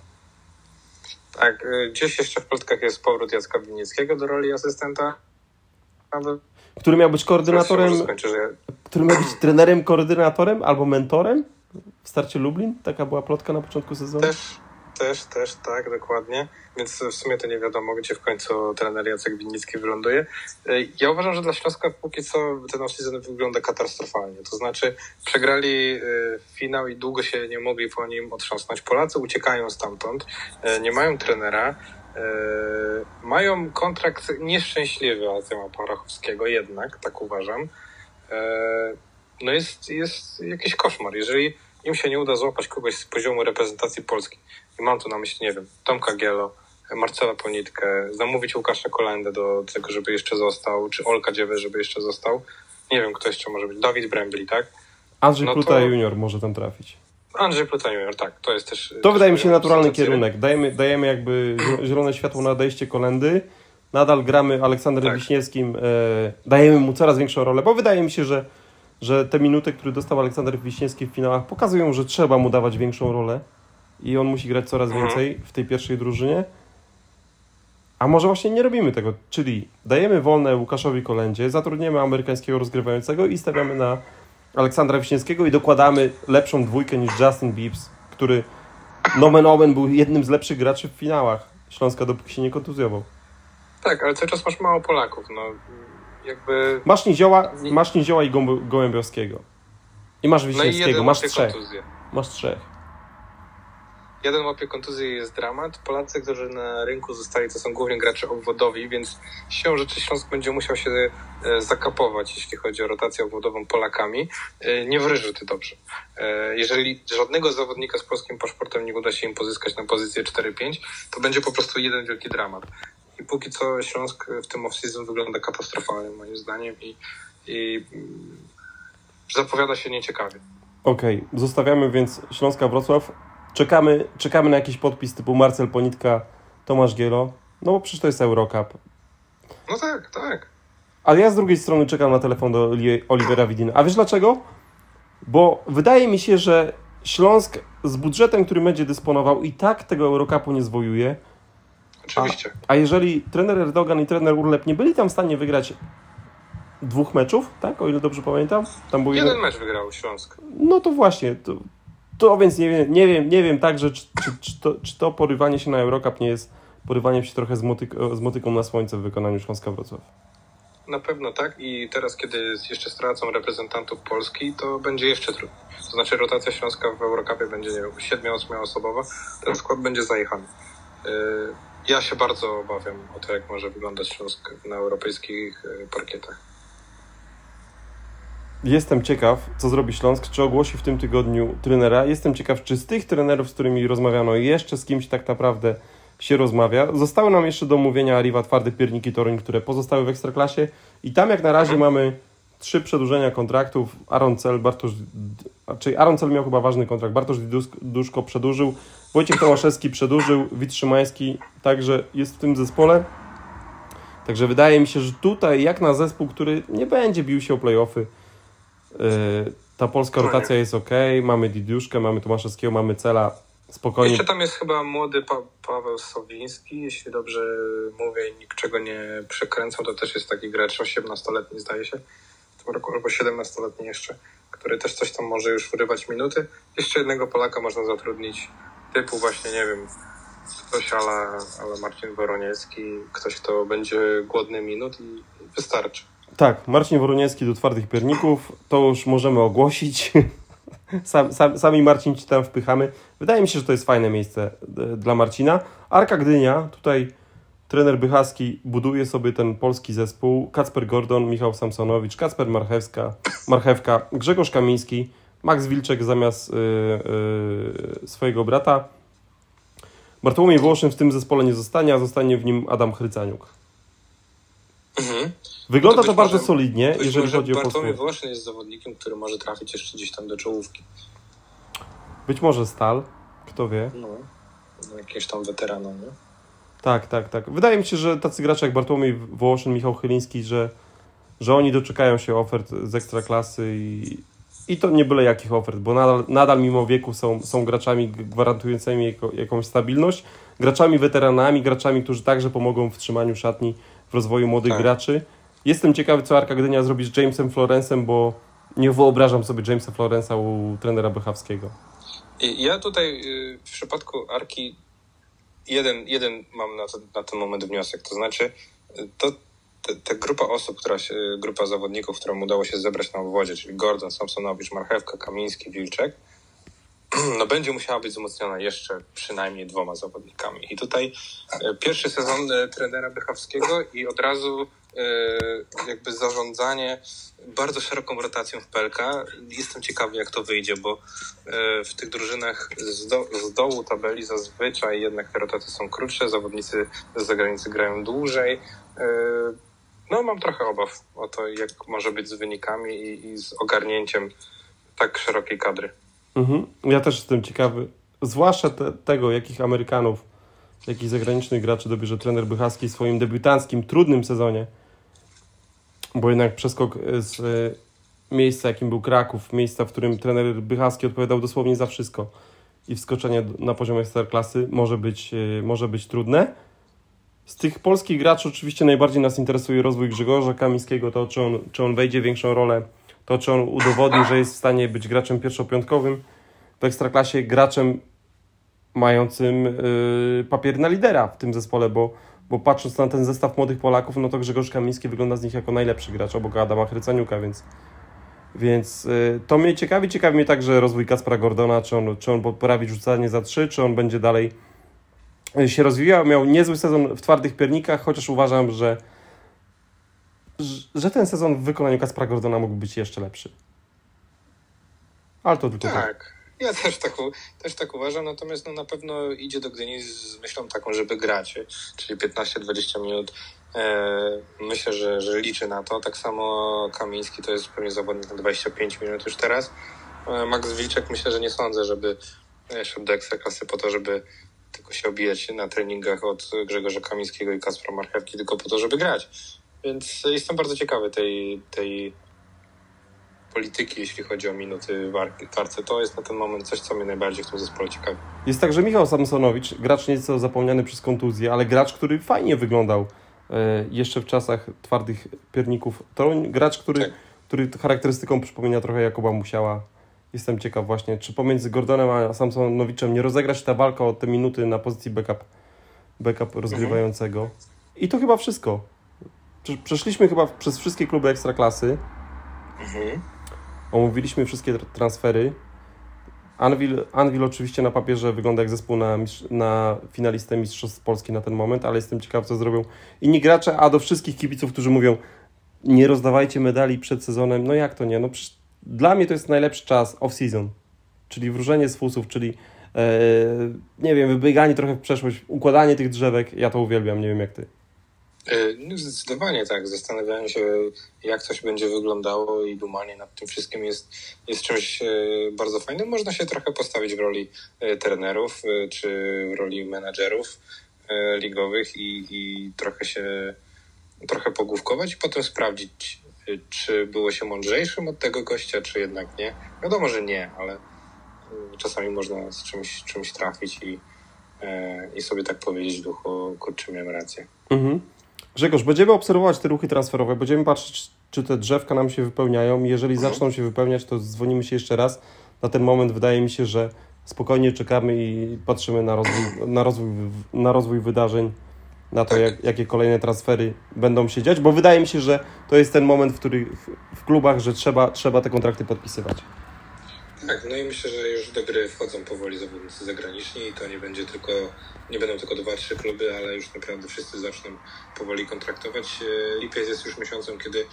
Tak, y, gdzieś jeszcze w plotkach jest powrót Jacka Winnickiego do roli asystenta. Który miał być koordynatorem, skończy, że... który miał być trenerem, koordynatorem albo mentorem w starcie Lublin? Taka była plotka na początku sezonu? Też, też, też, tak, dokładnie. Więc w sumie to nie wiadomo, gdzie w końcu trener Jacek Winnicki wyląduje. Ja uważam, że dla Śląska póki co ten off-season wygląda katastrofalnie. To znaczy przegrali y, finał i długo się nie mogli po nim otrząsnąć. Polacy uciekają stamtąd, y, nie mają trenera, mają kontrakt nieszczęśliwy Artema Parachowskiego jednak, tak uważam. No jest, jest jakiś koszmar. Jeżeli im się nie uda złapać kogoś z poziomu reprezentacji Polski, i mam tu na myśli, nie wiem, Tomka Gielo, Marcela Ponitkę, zamówić Łukasza Kolendę do tego, żeby jeszcze został, czy Olka Dziewę, żeby jeszcze został. Nie wiem, kto jeszcze może być. Dawid Brembli, tak? Andrzej no Pluta to... Junior może tam trafić. Andrzej Pluta Junior, tak. To jest też... To też wydaje mi się naturalny kierunek. Dajemy, dajemy jakby zielone światło na odejście Kolendy. Nadal gramy Aleksandrem tak. Wiśniewskim. E, dajemy mu coraz większą rolę, bo wydaje mi się, że, że te minuty, które dostał Aleksander Wiśniewski w finałach pokazują, że trzeba mu dawać większą rolę i on musi grać coraz mhm. więcej w tej pierwszej drużynie. A może właśnie nie robimy tego, czyli dajemy wolne Łukaszowi Kolędzie, zatrudniamy amerykańskiego rozgrywającego i stawiamy na Aleksandra Wiśniewskiego i dokładamy lepszą dwójkę niż Justin Biebs, który nomen omen był jednym z lepszych graczy w finałach Śląska, dopóki się nie kontuzjował. Tak, ale cały czas masz mało Polaków, no jakby... Masz Nizioła, masz Nizioła i Gołębiowskiego. I masz Wiśniewskiego, no i masz trzech. Kontuzję. Masz trzech. Jeden łapie kontuzję jest dramat. Polacy, którzy na rynku zostali, to są głównie gracze obwodowi, więc siłą rzeczy Śląsk będzie musiał się e, zakapować, jeśli chodzi o rotację obwodową Polakami. E, nie wryży ty dobrze. E, jeżeli żadnego zawodnika z polskim paszportem nie uda się im pozyskać na pozycję 4-5, to będzie po prostu jeden wielki dramat. I póki co Śląsk w tym off-season wygląda katastrofalnie moim zdaniem i, i mm, zapowiada się nieciekawie. Okej, okay. zostawiamy więc Śląska Wrocław. Czekamy, czekamy na jakiś podpis typu Marcel Ponitka, Tomasz Gielo. No bo przecież to jest Eurocup. No tak, tak. Ale ja z drugiej strony czekam na telefon do Olivera Widina. A wiesz dlaczego? Bo wydaje mi się, że Śląsk z budżetem, który będzie dysponował i tak tego Eurocupu nie zwojuje. Oczywiście. A, a jeżeli trener Erdogan i trener Urlep nie byli tam w stanie wygrać dwóch meczów, tak? O ile dobrze pamiętam. Tam był jeden, jeden mecz wygrał Śląsk. No to właśnie. To, to więc nie wiem, nie wiem, nie wiem także, czy, czy, czy, to, czy to porywanie się na Eurocup nie jest porywaniem się trochę z, motyk z motyką na słońce w wykonaniu Śląska Wrocław. Na pewno tak i teraz, kiedy jeszcze stracą reprezentantów Polski, to będzie jeszcze trudniej. To znaczy rotacja Śląska w Eurocupie będzie, nie wiem, 7-8 osobowa, ten skład będzie zajechany. Yy, ja się bardzo obawiam o to, jak może wyglądać Śląsk na europejskich yy, parkietach. Jestem ciekaw, co zrobi Śląsk, czy ogłosi w tym tygodniu trenera. Jestem ciekaw, czy z tych trenerów, z którymi rozmawiano, jeszcze z kimś tak naprawdę się rozmawia. Zostały nam jeszcze do omówienia Arriva, Twardy Pierniki Toruń, które pozostały w Ekstraklasie i tam jak na razie mamy trzy przedłużenia kontraktów. Aaron Cel, Bartosz, czyli Aaron Cel miał chyba ważny kontrakt. Bartosz Duszko przedłużył, Wojciech Tomaszewski przedłużył, Wit Szymański także jest w tym zespole. Także wydaje mi się, że tutaj jak na zespół, który nie będzie bił się o playoffy, Y, ta polska rotacja jest ok, mamy Didiuszkę, mamy Tomaszewskiego, mamy Cela, spokojnie. Jeszcze tam jest chyba młody pa Paweł Sowiński, jeśli dobrze mówię i niczego nie przekręcą, to też jest taki gracz 18-letni zdaje się, w tym roku albo 17-letni jeszcze, który też coś tam może już wyrywać minuty. Jeszcze jednego Polaka można zatrudnić, typu właśnie, nie wiem, ktoś ale, ale Marcin Woroniecki, ktoś, kto będzie głodny minut i wystarczy. Tak, Marcin Woroniecki do twardych pierników, to już możemy ogłosić. Sam, sam, sami Marcin ci tam wpychamy. Wydaje mi się, że to jest fajne miejsce e, dla Marcina. Arka Gdynia, tutaj trener Bychaski buduje sobie ten polski zespół. Kacper Gordon, Michał Samsonowicz, Kacper Marchewska, Marchewka, Grzegorz Kamiński, Max Wilczek zamiast yy, yy, swojego brata. Bartłomiej Włoszyn w tym zespole nie zostanie, a zostanie w nim Adam Chrycaniuk. Mhm. Wygląda to, to bardzo może, solidnie, jeżeli chodzi o Bartłomiej Wołaszyn jest zawodnikiem, który może trafić jeszcze gdzieś tam do czołówki. Być może Stal, kto wie. No, no jakieś tam weterana, nie? Tak, tak, tak. Wydaje mi się, że tacy gracze jak Bartłomiej Wołoszyn, Michał Chyliński, że, że oni doczekają się ofert z ekstraklasy i, i to nie byle jakich ofert, bo nadal, nadal mimo wieku są, są graczami gwarantującymi jako, jakąś stabilność, graczami weteranami, graczami, którzy także pomogą w trzymaniu szatni, w rozwoju młodych tak. graczy. Jestem ciekawy, co Arka Gdynia zrobi z Jamesem Florensem, bo nie wyobrażam sobie Jamesa Florensa u trenera Bychawskiego. Ja tutaj y, w przypadku Arki jeden, jeden mam na, to, na ten moment wniosek, to znaczy y, to ta grupa osób, która się, grupa zawodników, którą udało się zebrać na obwodzie, czyli Gordon, Samsonowicz, Marchewka, Kamiński, Wilczek, no będzie musiała być wzmocniona jeszcze przynajmniej dwoma zawodnikami. I tutaj y, pierwszy sezon trenera Bychawskiego i od razu jakby zarządzanie bardzo szeroką rotacją w PLK. Jestem ciekawy, jak to wyjdzie, bo e, w tych drużynach z, do, z dołu tabeli zazwyczaj jednak te rotacje są krótsze, zawodnicy z zagranicy grają dłużej. E, no, mam trochę obaw o to, jak może być z wynikami i, i z ogarnięciem tak szerokiej kadry. Mhm. Ja też jestem ciekawy, zwłaszcza te, tego, jakich Amerykanów, jakich zagranicznych graczy dobierze trener Bychaski w swoim debiutanckim, trudnym sezonie bo jednak przeskok e, z e, miejsca, jakim był Kraków, miejsca, w którym trener Bychaski odpowiadał dosłownie za wszystko i wskoczenie na poziom ekstraklasy może być, e, może być trudne. z tych polskich graczy oczywiście najbardziej nas interesuje rozwój Grzegorza Kamińskiego, to czy on, czy on wejdzie większą rolę, to czy on udowodni, że jest w stanie być graczem pierwszopiątkowym w Ekstraklasie, graczem mającym papier na lidera w tym zespole, bo, bo patrząc na ten zestaw młodych Polaków, no to Grzegorz Kamiński wygląda z nich jako najlepszy gracz obok Adama Chrycaniuka, więc, więc yy, to mnie ciekawi. Ciekawi mnie także rozwój Kaspra Gordona, czy on, czy on poprawi rzucanie za trzy, czy on będzie dalej się rozwijał. Miał niezły sezon w twardych piernikach, chociaż uważam, że, że ten sezon w wykonaniu Kaspra Gordona mógł być jeszcze lepszy. Ale to tylko tak. tak. Ja też tak, też tak uważam, natomiast no, na pewno idzie do Gdyni z myślą taką, żeby grać, czyli 15-20 minut. E, myślę, że, że liczy na to. Tak samo Kamiński to jest pewnie zawodnik na 25 minut już teraz. E, Max Wilczek myślę, że nie sądzę, żeby szedł do Ekstraklasy po to, żeby tylko się obijać na treningach od Grzegorza Kamińskiego i Kaspra Marchewki, tylko po to, żeby grać. Więc jestem bardzo ciekawy tej, tej polityki, jeśli chodzi o minuty w karce. To jest na ten moment coś, co mnie najbardziej w tym zespole ciekawi. Jest także Michał Samsonowicz, gracz nieco zapomniany przez kontuzję, ale gracz, który fajnie wyglądał e, jeszcze w czasach twardych pierników. To gracz, który, tak. który charakterystyką przypomina trochę Jakuba Musiała. Jestem ciekaw właśnie, czy pomiędzy Gordonem a Samsonowiczem nie rozegrać ta walka o te minuty na pozycji backup, backup rozgrywającego. Mhm. I to chyba wszystko. Przeszliśmy chyba przez wszystkie kluby ekstraklasy. Mhm. Omówiliśmy wszystkie transfery. Anvil, Anvil oczywiście na papierze wygląda jak zespół na, na finalistę Mistrzostw Polski na ten moment, ale jestem ciekaw, co zrobią inni gracze, a do wszystkich kibiców, którzy mówią, nie rozdawajcie medali przed sezonem, no jak to nie? No dla mnie to jest najlepszy czas off-season, czyli wróżenie z fusów, czyli e, nie wiem, wybieganie trochę w przeszłość, układanie tych drzewek, ja to uwielbiam, nie wiem jak ty. E, no zdecydowanie tak. Zastanawianie się, jak coś będzie wyglądało i dumanie nad tym wszystkim jest, jest czymś e, bardzo fajnym. Można się trochę postawić w roli e, trenerów czy w roli menadżerów ligowych i, i trochę się trochę pogłówkować i potem sprawdzić, czy było się mądrzejszym od tego gościa, czy jednak nie. Wiadomo, że nie, ale czasami można z czymś, czymś trafić i, i sobie tak powiedzieć duchu, kurczę, miałem rację. Mhm. Grzegorz, będziemy obserwować te ruchy transferowe, będziemy patrzeć, czy te drzewka nam się wypełniają. Jeżeli mhm. zaczną się wypełniać, to dzwonimy się jeszcze raz. Na ten moment wydaje mi się, że spokojnie czekamy i patrzymy na rozwój, na rozwój, na rozwój wydarzeń, na to, jak, jakie kolejne transfery będą się dziać, bo wydaje mi się, że to jest ten moment, w który w, w klubach, że trzeba, trzeba te kontrakty podpisywać. Tak, no i myślę, że już do gry wchodzą powoli zawodnicy zagraniczni i to nie będzie tylko, nie będą tylko dwa, trzy kluby, ale już naprawdę wszyscy zaczną powoli kontraktować. E, lipiec jest już miesiącem, kiedy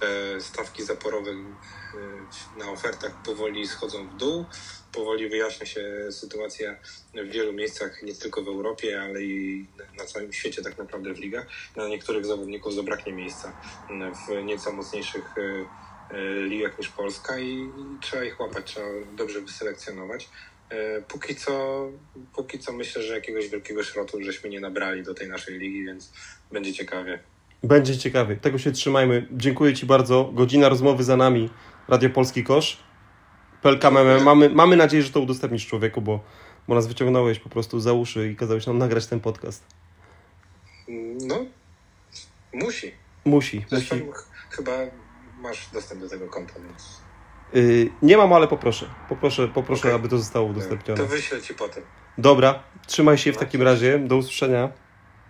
te stawki zaporowe e, na ofertach powoli schodzą w dół. Powoli wyjaśnia się sytuacja w wielu miejscach, nie tylko w Europie, ale i na całym świecie tak naprawdę w ligach. Na niektórych zawodników zabraknie miejsca w nieco mocniejszych e, ligach niż Polska i, trzeba ich łapać, trzeba dobrze wyselekcjonować. E, póki co, póki co myślę, że jakiegoś wielkiego szrotu żeśmy nie nabrali do tej naszej ligi, więc będzie ciekawie. Będzie ciekawie. Tego się trzymajmy. Dziękuję Ci bardzo. Godzina rozmowy za nami. Radio Polski Kosz. PLK mamy, mamy nadzieję, że to udostępnisz człowieku, bo, bo nas wyciągnąłeś po prostu za uszy i kazałeś nam nagrać ten podcast. No, musi. Musi. Zresztą musi. chyba masz dostęp do tego konta, więc... Yy, nie mam, ale poproszę. Poproszę, poproszę okay. aby to zostało udostępnione. To wyślę Ci potem. Dobra, trzymaj się w takim razie. Do usłyszenia.